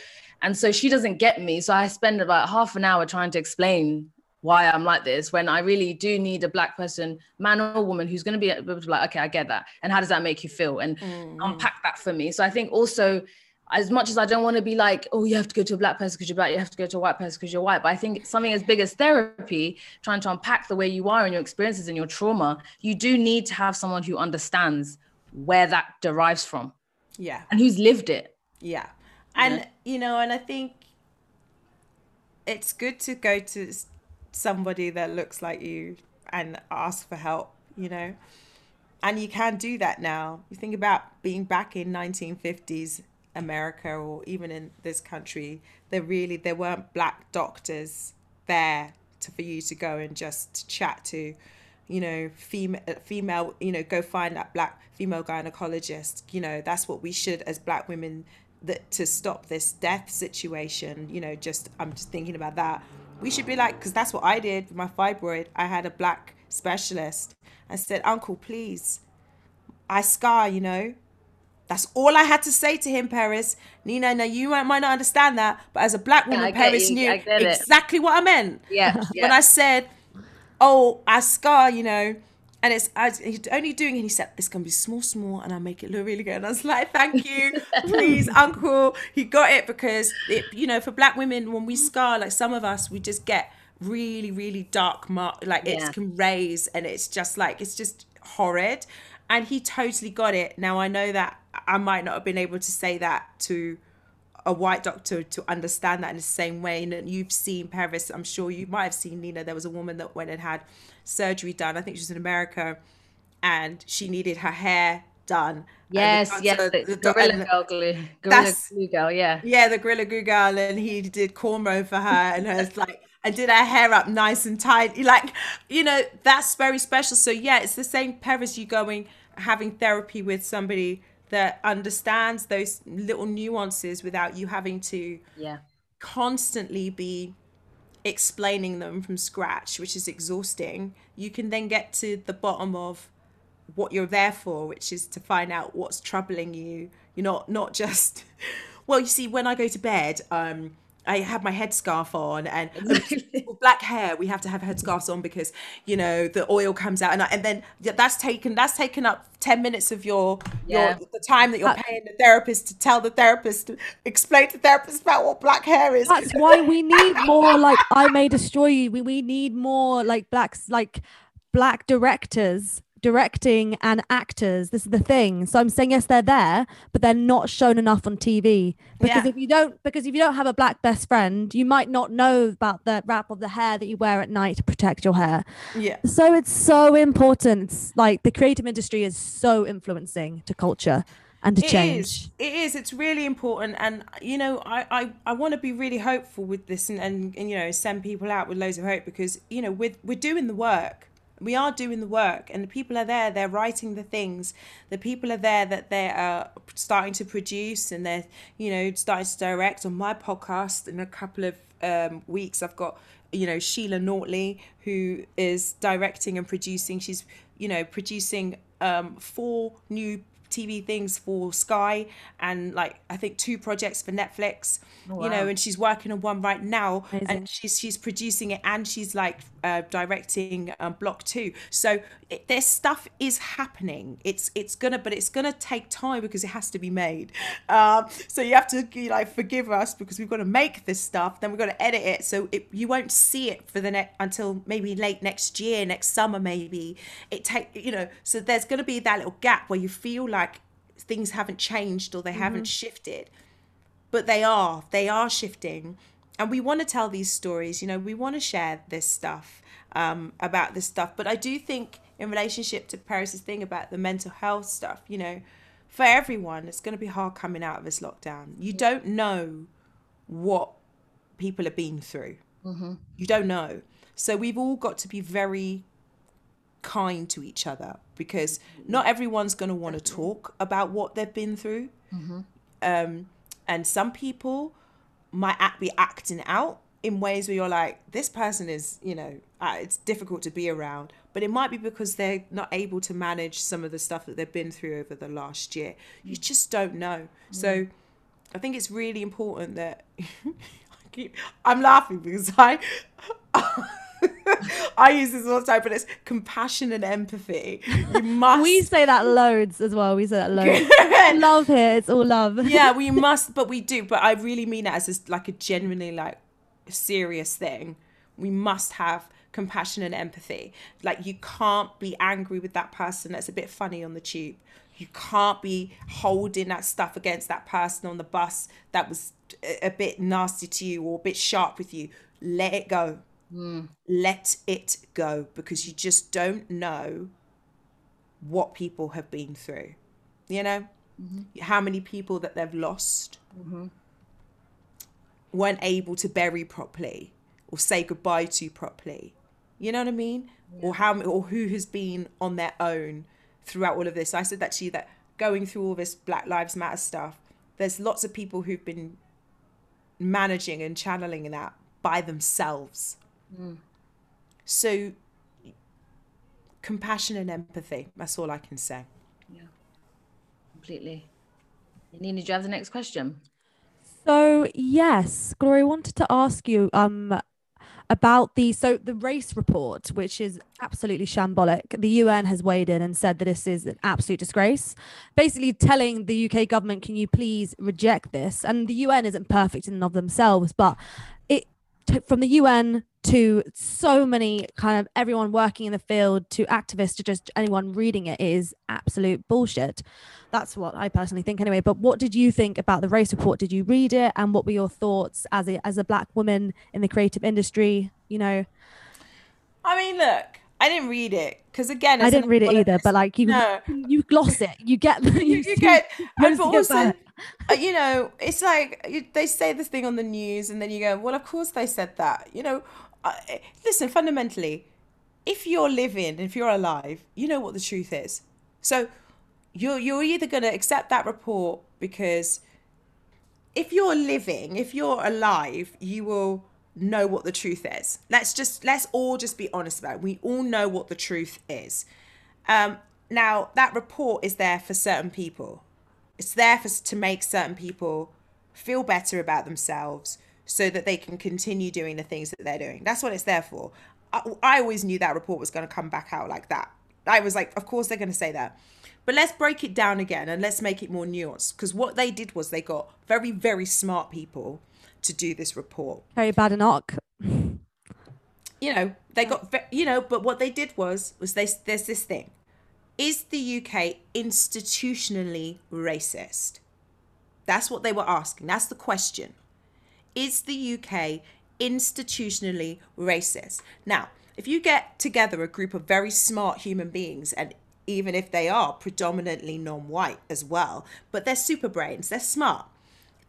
and so she doesn't get me. So I spend about half an hour trying to explain why I'm like this when I really do need a black person, man or woman, who's going to be able to be like, okay, I get that. And how does that make you feel? And unpack that for me. So I think also, as much as I don't want to be like, oh, you have to go to a black person because you're black, you have to go to a white person because you're white. But I think something as big as therapy, trying to unpack the way you are and your experiences and your trauma, you do need to have someone who understands where that derives from Yeah. and who's lived it. Yeah. And you know, and I think it's good to go to somebody that looks like you and ask for help, you know. And you can do that now. You think about being back in 1950s America or even in this country, there really there weren't black doctors there to, for you to go and just chat to you know female uh, female you know go find that black female gynecologist. You know that's what we should as black women that to stop this death situation. You know just i'm just thinking about that. We should be like because that's what i did with my fibroid. I had a black specialist. I said uncle please i scar you know that's all I had to say to him, Peris. Nina, now you might might not understand that, but as a black woman, get Peris you. knew I get it. exactly what I meant Yeah. when I said, "Oh, I scar," you know, and it's I, he's only doing it. He said it's gonna be small, small, and I make it look really good. And I was like, thank you, please, Uncle. He got it because it, you know, for black women, when we scar, like some of us, we just get really, really dark mark, like Yeah. it can raise, and it's just like it's just horrid. And he totally got it. Now I know that I might not have been able to say that to a white doctor to understand that in the same way. And you've seen Peris, I'm sure you might have seen Nina. There was a woman that went and had surgery done. I think she was in America, and she needed her hair done. Yes, yes, the the, gorilla girl glue, gorilla glue girl, yeah. yeah, the Gorilla Goo Girl, and he did cornrow for her, and her like, and did her hair up nice and tight. Like, you know, that's very special. So yeah, it's the same Peris. you going having therapy with somebody that understands those little nuances without you having to Yeah. constantly be explaining them from scratch, which is exhausting. You can then get to the bottom of what you're there for, which is to find out what's troubling you. You're not not just well, you see, when I go to bed, um, I have my headscarf on, and black hair, we have to have headscarves on because you know the oil comes out, and I, and then that's taken that's taken up ten minutes of your Yeah. your the time that you're paying the therapist to tell the therapist to explain to the therapist about what black hair is. That's why we need more like I May Destroy You. We, we need more like blacks like black directors directing and actors. This is the thing. So I'm saying yes, they're there, but they're not shown enough on TV. Because Yeah. if you don't because if you don't have a black best friend, you might not know about the wrap of the hair that you wear at night to protect your hair. yeah. So it's so important. It's like the creative industry is so influencing to culture and to It change. is. It is. It's really important, and you know, I I, I want to be really hopeful with this, and, and and you know, send people out with loads of hope because you know, with we're doing the work. We are doing the work, and the people are there. They're writing the things. The people are there that they are starting to produce, and they're you know starting to direct. On my podcast, in a couple of um, weeks, I've got you know Sheila Nortley who is directing and producing. She's you know producing um, four new TV things for Sky and like I think two projects for Netflix. You know, and she's working on one right now, Amazing. and she's she's producing it and she's like uh, directing um, Block Two. So it, there's stuff is happening. It's it's gonna, but it's gonna take time because it has to be made. Um, so you have to you like forgive us because we've got to make this stuff, then we've got to edit it. So it, you won't see it for the next until maybe late next year, next summer maybe. It take you know. So there's gonna be that little gap where you feel like things haven't changed or they haven't shifted but they are they are shifting and we want to tell these stories you know we want to share this stuff um, about this stuff. But i do think in relationship to Peris's thing about the mental health stuff you know for everyone it's going to be hard coming out of this lockdown. You don't know what people have been through. You don't know. So we've all got to be very kind to each other because not everyone's going to want to talk about what they've been through. Um, and some people might act, be acting out in ways where you're like this person is you know uh, it's difficult to be around. But it might be because they're not able to manage some of the stuff that they've been through over the last year. You just don't know. So i think it's really important that I keep, i'm laughing because i I use this all the time, but it's compassion and empathy. You must We say that loads as well. We say that loads. love here. It's all love. yeah, we must, but we do. But I really mean it as a, like a genuinely like serious thing. We must have compassion and empathy. Like you can't be angry with that person that's a bit funny on the tube. You can't be holding that stuff against that person on the bus that was a, a bit nasty to you or a bit sharp with you. Let it go. Hmm. Let it go because you just don't know what people have been through. You know? Mm-hmm. how many people that they've lost mm-hmm. weren't able to bury properly or say goodbye to properly. You know what I mean? Or how or who has been on their own throughout all of this. I said that to you that going through all this Black Lives Matter stuff, there's lots of people who've been managing and channeling that by themselves. So compassion and empathy, that's all I can say. Yeah, completely. Nina, do you have the next question? So yes, Gloria, I wanted to ask you. Um, about the so the race report, which is absolutely shambolic. The UN has weighed in and said that this is an absolute disgrace, basically telling the UK government, "Can you please reject this?" And the UN isn't perfect in and of themselves, but from the UN to so many kind of everyone working in the field to activists to just anyone reading it is absolute bullshit. That's what I personally think anyway. But what did you think about the race report? Did you read it and what were your thoughts as a as a black woman in the creative industry, you know? I mean, look, I didn't read it because again, I didn't read it either. But like you, no. you gloss it, you get you, you get. but also, you know, it's like they say this thing on the news, and then you go, "Well, of course they said that." You know, uh, listen, fundamentally, if you're living, if you're alive, you know what the truth is. So you're you're either going to accept that report because if you're living, if you're alive, you will know what the truth is. Let's just let's all just be honest about it. We all know what the truth is. Um, now that report is there for certain people. It's there for to make certain people feel better about themselves so that they can continue doing the things that they're doing. That's what it's there for. I, I always knew that report was going to come back out like that. I was like, of course they're going to say that. But let's break it down again and let's make it more nuanced because what they did was they got very, very smart people to do this report. Very Badenoch. You know, they got, you know, but what they did was, was they, there's this thing. Is the UK institutionally racist? That's what they were asking. That's the question. Is the UK institutionally racist? Now, if you get together a group of very smart human beings, and even if they are predominantly non white as well, but they're super brains, they're smart,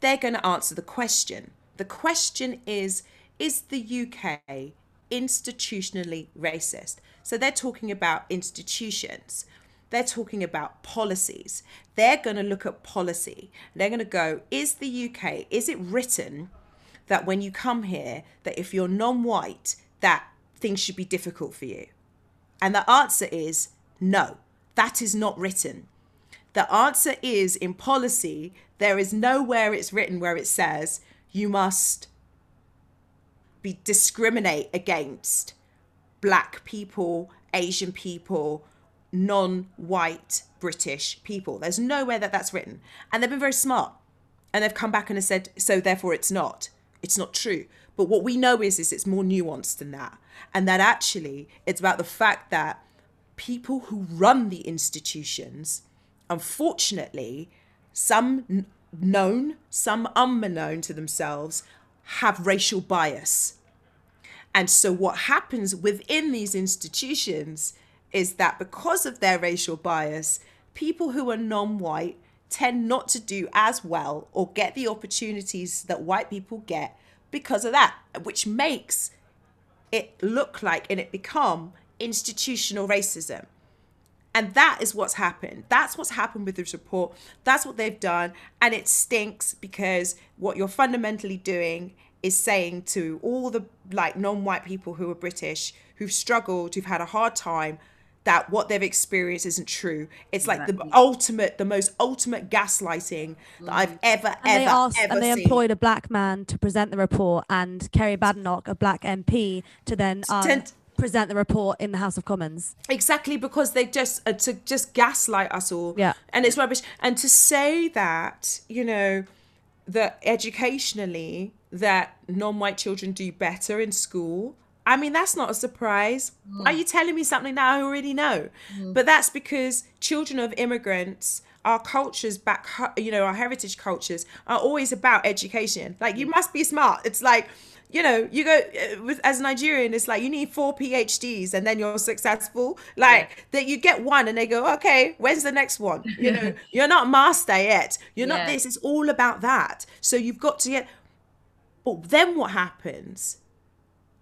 they're going to answer the question. The question is Is the UK institutionally racist? So they're talking about institutions. They're talking about policies. They're going to look at policy. They're going to go, is the UK, is it written that when you come here, that if you're non-white, that things should be difficult for you? And the answer is no, that is not written. The answer is in policy, there is nowhere it's written where it says you must be discriminate against black people, Asian people, non-white British people. There's nowhere that that's written. And they've been very smart. And they've come back and have said, so therefore it's not it's not true. But what we know is, is it's more nuanced than that. And that actually it's about the fact that people who run the institutions, unfortunately, some known, some unknown to themselves, have racial bias. And so what happens within these institutions is that because of their racial bias, people who are non white tend not to do as well or get the opportunities that white people get because of that, which makes it look like and it become institutional racism. And that is what's happened. That's what's happened with this report. That's what they've done. And it stinks because what you're fundamentally doing is saying to all the like non-white people who are British, who've struggled, who've had a hard time, that what they've experienced isn't true. It's like the ultimate, the most ultimate gaslighting that I've ever, and ever, they asked, ever And they seen. employed a black man to present the report and Kemi Badenoch, a black MP, to then um, present the report in the House of Commons. Exactly, because they just uh, to just gaslight us all. Yeah, and it's rubbish. And to say that you know that educationally that non-white children do better in school I mean, that's not a surprise. Mm. Are you telling me something that I already know? Mm. But that's because children of immigrants, our cultures back, you know, our heritage cultures are always about education. Like, you must be smart. It's like, you know, you go uh, as Nigerian, it's like you need four PhDs and then you're successful. Like yeah. that, you get one and they go, okay, when's the next one? You know, you're not master yet. You're yeah. not this. It's all about that. So you've got to get. But then what happens?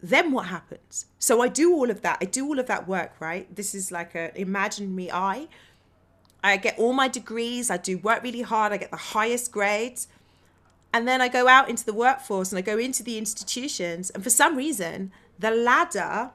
Then what happens? So I do all of that. I do all of that work, right? This is like a imagine me I. I get all my degrees, I do work really hard, I get the highest grades. And then I go out into the workforce and I go into the institutions and for some reason, the ladder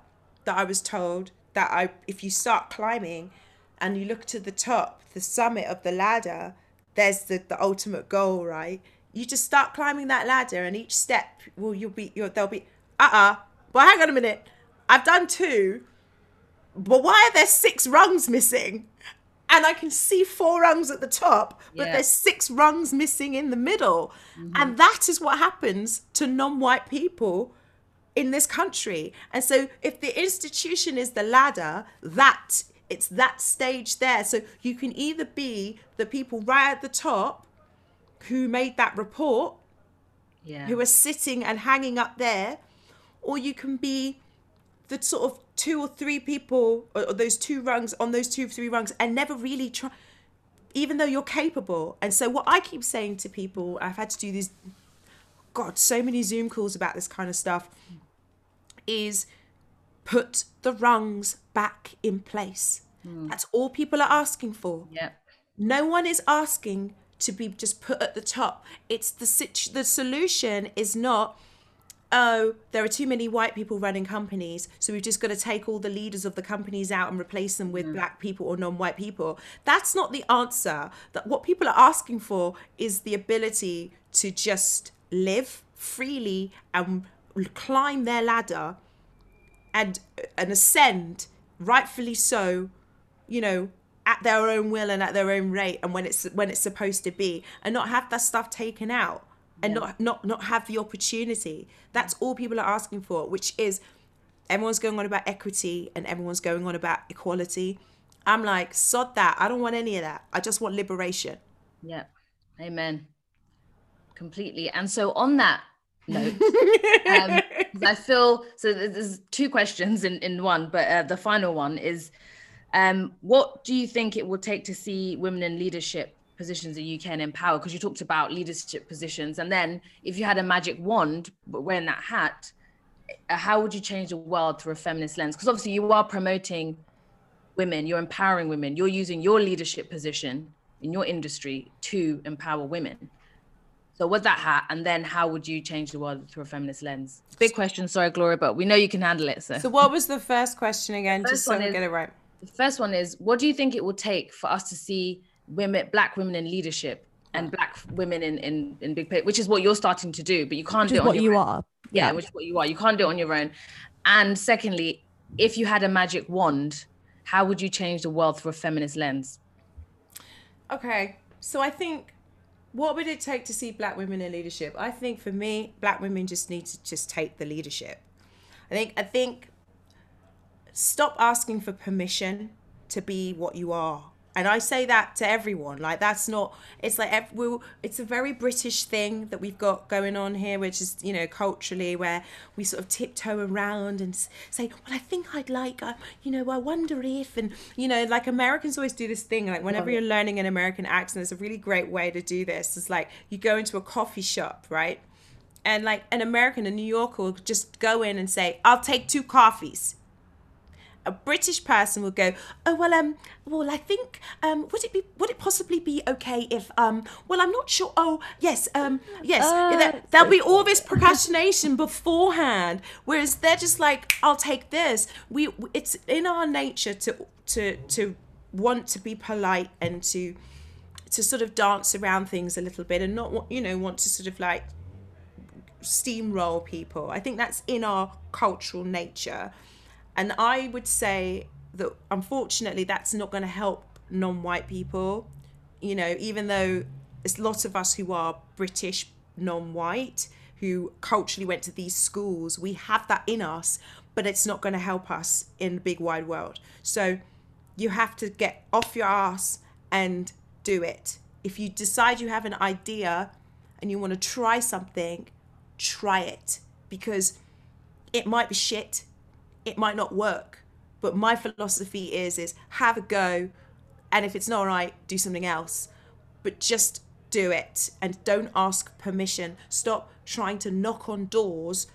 that I was told that I if you start climbing and you look to the top, the summit of the ladder, there's the, the ultimate goal, right? You just start climbing that ladder and each step will you'll be you'll, there'll be uh-uh but hang on a minute. I've done two, but why are there six rungs missing? And I can see four rungs at the top, but Yeah. there's six rungs missing in the middle. Mm-hmm. And that is what happens to non white people in this country. And so if the institution is the ladder, that it's that stage there. So you can either be the people right at the top who made that report, Yeah. who are sitting and hanging up there, or you can be the sort of two or three people or, or those two rungs on those two or three rungs and never really try even though you're capable. And so what I keep saying to people, I've had to do these God, so many Zoom calls about this kind of stuff, is put the rungs back in place. Hmm. That's all people are asking for. yeah. No one is asking to be just put at the top. It's the situ- the solution is not oh, there are too many white people running companies, so we've just got to take all the leaders of the companies out and replace them with mm. black people or non-white people. That's not the answer. That what people are asking for is the ability to just live freely and climb their ladder and and ascend rightfully so you know at their own will and at their own rate and when it's when it's supposed to be and not have that stuff taken out and not not not have the opportunity. That's all people are asking for which is everyone's going on about equity and everyone's going on about equality. I'm like sod that. I don't want any of that. I just want liberation. Yeah. Amen. Completely. And so on that note, um, I feel so there's two questions in, in one, but uh, the final one is um, what do you think it will take to see women in leadership positions in UK and empower? Because you talked about leadership positions. And then if you had a magic wand, but wearing that hat, uh, how would you change the world through a feminist lens? Because obviously you are promoting women, you're empowering women, you're using your leadership position in your industry to empower women. So what's that hat? And then how would you change the world through a feminist lens? Big question, sorry, Gloria, but we know you can handle it. So, so what was the first question again First just so i get it right the first one is what do you think it will take for us to see women, black women in leadership and black women in, in, in big pay, which is what you're starting to do, but you can't Which do it on what your you own. are. yeah, which is what you are. You can't do it on your own. And secondly, if you had a magic wand, how would you change the world through a feminist lens? Okay, so I think what would it take to see black women in leadership? I think for me, black women just need to just take the leadership. I think I think stop asking for permission to be what you are. And I say that to everyone. Like that's not. It's like we it's a very British thing that we've got going on here, which is you know culturally where we sort of tiptoe around and say, well, I think I'd like, uh, you know, I wonder if, and you know, like Americans always do this thing. Like whenever you're learning an American accent, there's a really great way to do this. It's like you go into a coffee shop, right? And like an American, a New Yorker will just go in and say, I'll take two coffees a British person would go, oh well, um, well, I think, um, would it be, would it possibly be okay if, um, well, I'm not sure. Oh, yes, um, yes, Uh, there, there'll be all this procrastination beforehand, whereas they're just like, I'll take this. We, it's in our nature to, to, to want to be polite and to, to sort of dance around things a little bit and not, want, you know, want to sort of like steamroll people. I think that's in our cultural nature. And I would say that unfortunately that's not going to help non-white people. You know, even though there's lots of us who are British non-white who culturally went to these schools, we have that in us, but it's not going to help us in the big wide world. So you have to get off your ass and do it. If you decide you have an idea and you want to try something, try it because it might be shit, it might not work. But my philosophy is is have a go and if it's not right, do something else. But just do it and don't ask permission. Stop trying to knock on doors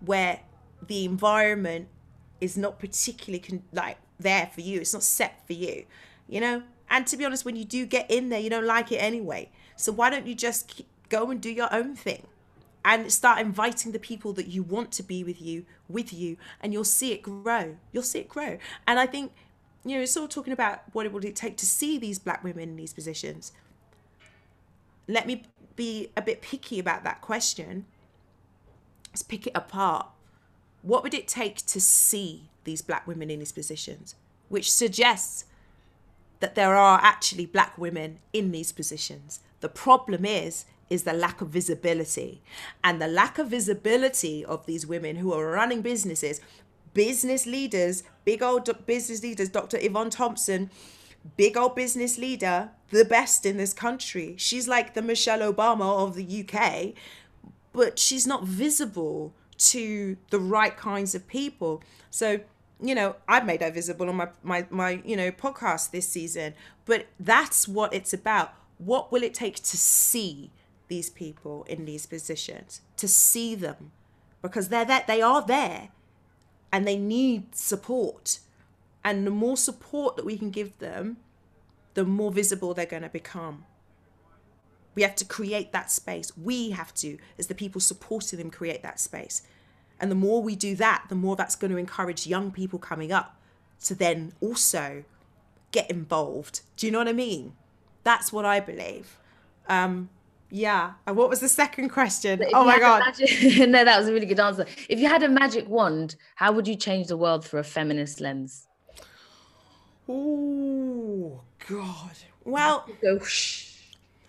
where the environment is not particularly con- like there for you. It's not set for you, you know. And to be honest, when you do get in there, you don't like it anyway. So why don't you just keep, go and do your own thing, and start inviting the people that you want to be with you with you, and you'll see it grow. You'll see it grow. And I think, you know, it's all talking about what it would it take to see these black women in these positions. Let me be a bit picky about that question. Let's pick it apart what would it take to see these black women in these positions? Which suggests that there are actually black women in these positions. The problem is is the lack of visibility. And the lack of visibility of these women who are running businesses, business leaders, big old business leaders, Dr. Yvonne Thompson, big old business leader, the best in this country. She's like the Michelle Obama of the UK, but she's not visible to the right kinds of people. So, you know, I've made her visible on my my my, you know, podcast this season, but that's what it's about. What will it take to see these people in these positions, to see them, because they're that they are there and they need support. And the more support that we can give them, the more visible they're going to become. We have to create that space. We have to, as the people supporting them, create that space. And the more we do that, the more that's going to encourage young people coming up to then also get involved. Do you know what I mean? That's what I believe. Um, yeah. And what was the second question? Oh my God. Magic, no, that was a really good answer. If you had a magic wand, how would you change the world through a feminist lens? Oh, God. Well,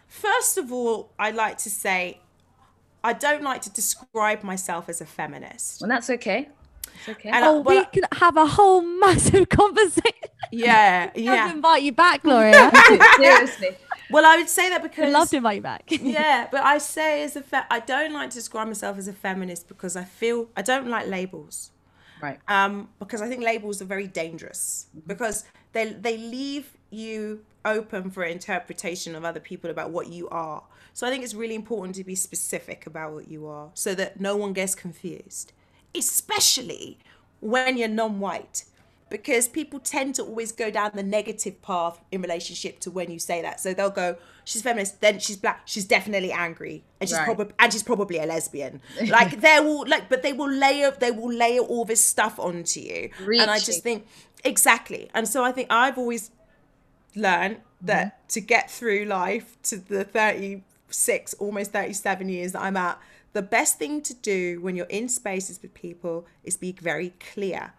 first of all, I'd like to say I don't like to describe myself as a feminist. Well, that's okay. It's okay. And oh, I, we I, could have a whole massive conversation. Yeah, yeah. I'd invite you back, Gloria. Seriously. Well, I would say that because I'd love to invite you back. yeah, but I say as a fe- I don't like to describe myself as a feminist because I feel I don't like labels. Right. Um, because I think labels are very dangerous because they they leave you open for interpretation of other people about what you are. So I think it's really important to be specific about what you are so that no one gets confused, especially when you're non-white because people tend to always go down the negative path in relationship to when you say that. So they'll go, she's feminist, then she's black, she's definitely angry, and she's right. probably and she's probably a lesbian. like they will like, but they will layer they will layer all this stuff onto you, Reaching. and I just think exactly. And so I think I've always learned that mm-hmm. to get through life to the thirty six, almost thirty seven years that I'm at. The best thing to do when you're in spaces with people is be very clear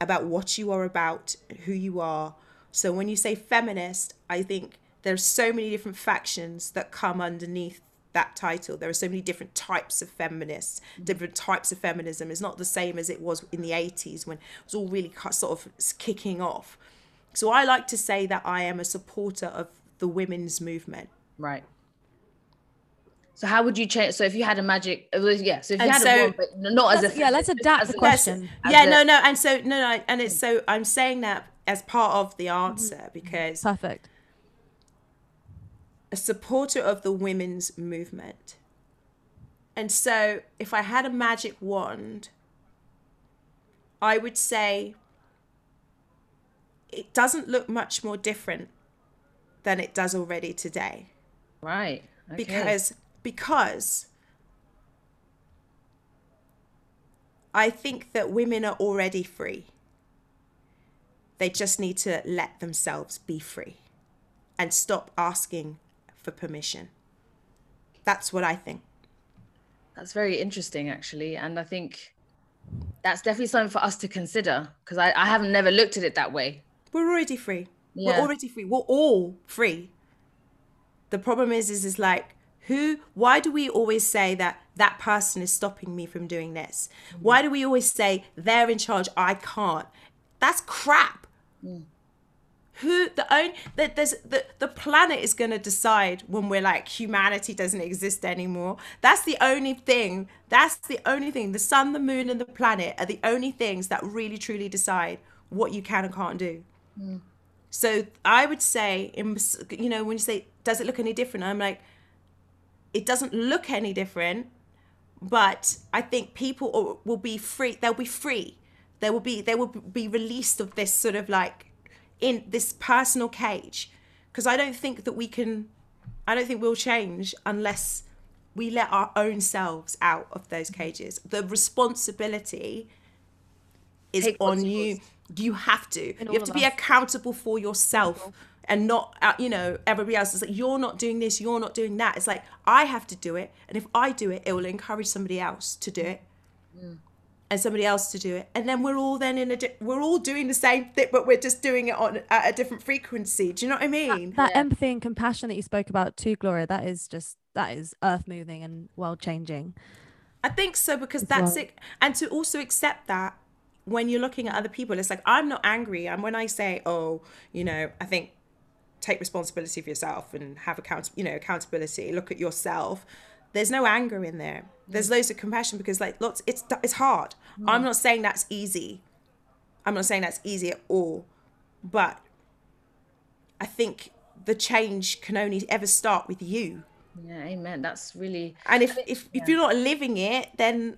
about what you are about, who you are. So when you say feminist, I think there's so many different factions that come underneath that title. There are so many different types of feminists, different types of feminism. It's not the same as it was in the 80s when it was all really sort of kicking off. So I like to say that I am a supporter of the women's movement. Right. So how would you change? So if you had a magic, yeah. So if you and had so, a wand, but not as a yeah. Let's adapt the question. Yeah, no, no, and so no, no, and it's so I'm saying that as part of the answer mm-hmm. because perfect. A supporter of the women's movement, and so if I had a magic wand, I would say it doesn't look much more different than it does already today. Right. Okay. Because because I think that women are already free. They just need to let themselves be free and stop asking for permission. That's what I think. That's very interesting, actually. And I think that's definitely something for us to consider because I, I haven't never looked at it that way. We're already free. Yeah. We're already free. We're all free. The problem is, is, is like who why do we always say that that person is stopping me from doing this? Mm. why do we always say they're in charge i can't? That's crap. Mm. who the own that there's the, the planet is going to decide when we're like humanity doesn't exist anymore. That's the only thing that's the only thing. The sun the moon and the planet are the only things that really truly decide what you can and can't do. Mm. so i would say you know when you say does it look any different? I'm like it doesn't look any different but i think people will be free they'll be free. They will be they will be released of this sort of like in this personal cage. Because i don't think that we can i don't think we'll change unless we let our own selves out of those cages. The responsibility is Take on you. you have to. You have to be accountable for yourself and not uh, you know everybody else is like you're not doing this you're not doing that. It's like i have to do it and if i do it it will encourage somebody else to do it. Mm. and somebody else to do it. And then we're all then in a di- we're all doing the same thing but we're just doing it on at a different frequency. Do you know what i mean? that empathy and compassion that you spoke about too gloria that is just that is earth moving and world changing. I think so because that's well. it. And to also accept that when you're looking at other people it's like i'm not angry. And when i say oh you know i think take responsibility for yourself and have account you know accountability look at yourself there's no anger in there. There's loads of compassion because like lots it's it's hard. I'm not saying that's easy. I'm not saying that's easy at all but i think the change can only ever start with you. Yeah, amen. That's really and if if, if you're not living it then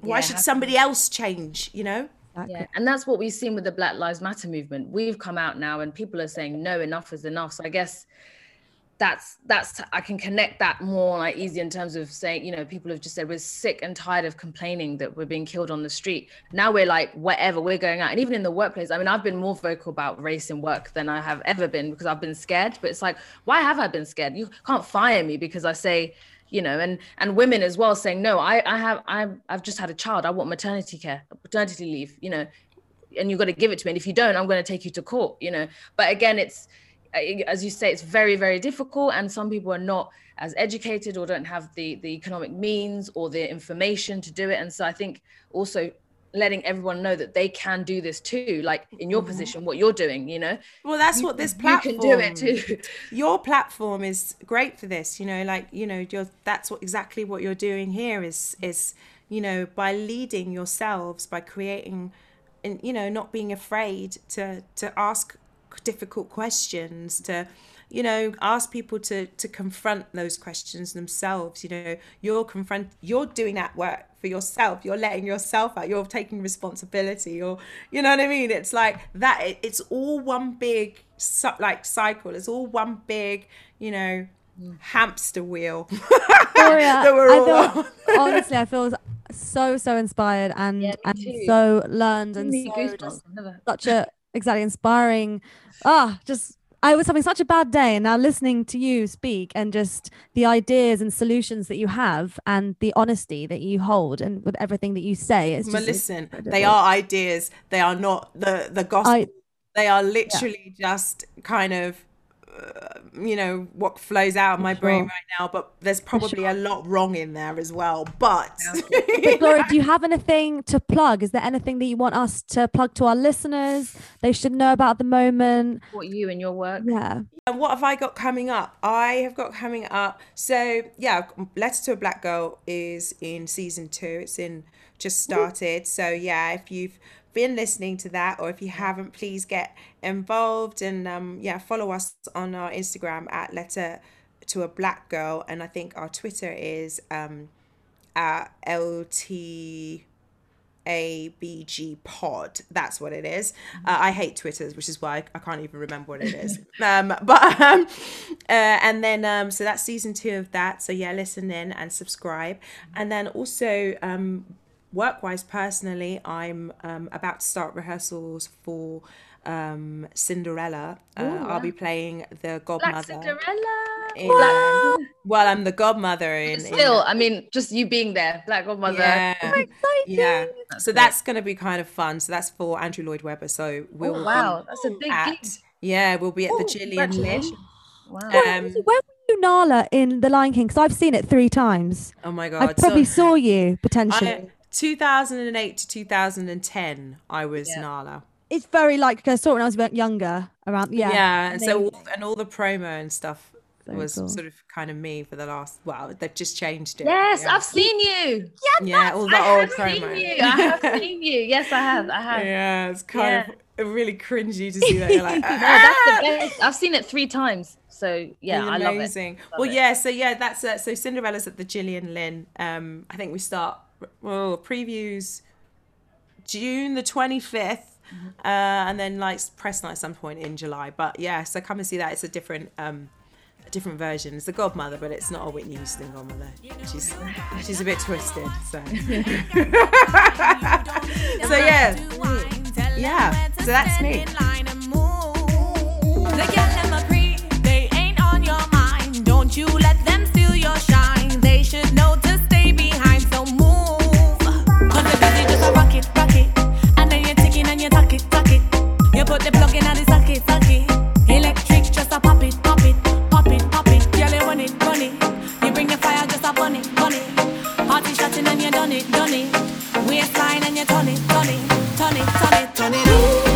why Yeah, should somebody else change you know yeah, and that's what we've seen with the Black Lives Matter movement. We've come out now, and people are saying no, enough is enough. So I guess that's that's I can connect that more like easy in terms of saying, you know, people have just said we're sick and tired of complaining that we're being killed on the street. Now we're like, whatever, we're going out, and even in the workplace. I mean, I've been more vocal about race in work than I have ever been because I've been scared. But it's like, why have I been scared? You can't fire me because I say you know and and women as well saying no i i have i've, I've just had a child. I want maternity care maternity leave you know and you've got to give it to me. And if you don't i'm going to take you to court you know. But again it's uh, as you say it's very very difficult and some people are not as educated or don't have the the economic means or the information to do it. And so i think also letting everyone know that they can do this too like in your mm-hmm. position what you're doing you know? Well that's what this platform you can do it too. your platform is great for this you know like you know you're that's what exactly what you're doing here is is you know by leading yourselves by creating and you know not being afraid to to ask difficult questions to you know ask people to to confront those questions themselves you know you're confront you're doing that work for yourself. You're letting yourself out. You're taking responsibility. You're you know what i mean? It's like that it, it's all one big like cycle. It's all one big you know hamster wheel. Gloria, that we're all I feel, honestly, I feel so so inspired and Yeah, and too. so learned and so just such a exactly inspiring. Ah, just I was having such a bad day, and now listening to you speak and just the ideas and solutions that you have and the honesty that you hold and with everything that you say, it's just listen, they are ideas. They are not the the gospel. I- they are literally just kind of, Uh, you know, what flows out of my brain right now. But there's probably a lot wrong in there as well. But But Gloria, do you have anything to plug? Is there anything that you want us to plug to our listeners? They should know about at the moment. what you and your work Yeah. And what have I got coming up? I have got coming up. So yeah, Letter to a Black Girl is in season two. It's in just started. So yeah, if you've been listening to that or if you haven't, please get involved and um yeah, follow us on our Instagram at Letter to a Black Girl. And I think our Twitter is um at LT ABG pod. That's what it is. Uh, I hate Twitters, which is why I, I can't even remember what it is. um, but um, uh, and then um, so that's season two of that. So yeah, listen in and subscribe. And then also um, work wise, personally, I'm um, about to start rehearsals for um Cinderella. Uh, I'll be playing the godmother. Black godmother. Cinderella. in, um, well, I'm the godmother in. in Still, I mean, just you being there, Black Godmother. yeah. Yeah. That's so great. that's going to be kind of fun. So that's for Andrew Lloyd Webber. So we'll Oh, wow, that's a big at, gig. yeah, we'll be at the Oh, Gillian Lynne. congratulations. Wow. Um, So where were you, Nala, in The Lion King? Because I've seen it three times. oh my god! I god. probably so saw you potentially. I, 2008 to 2010, I was Yeah. Nala. it's very like I saw it when I was a bit younger. Around yeah. Yeah, and so all, and all the promo and stuff Very was cool. sort of kind of me for the last. Well, they've just changed it. Yes, yeah. I've seen you. yeah, yeah, all the I old have promo. seen you. I have seen you. Yes, I have. I have. yeah, it's kind Yeah. of really cringy to see that. You're like, No, that's "Ah!" the best. I've seen it three times. So yeah, I love it. amazing. Love well, it. yeah. So yeah, that's uh, so Cinderella's at the Gillian Lynne. Um, I think we start well previews June the twenty Mm-hmm. uh, and then like press night at some point in July. But yeah, so come and see that. It's a different um, a different version. It's the Godmother, but it's not a Whitney Houston Godmother. She's she's a bit twisted. So so yeah, yeah. So that's me. The girl them a pre, they ain't on your mind. Don't you let them You put the plug in on the socket, socket. Electric, just a pop it, pop it, pop it, pop it. Girl, you want it, want it. You bring the fire, just a bunny, bunny. Party shutting and you done it, done it. Waistline and you turn it, turn it, turn it, turn it, turn it. Turn it.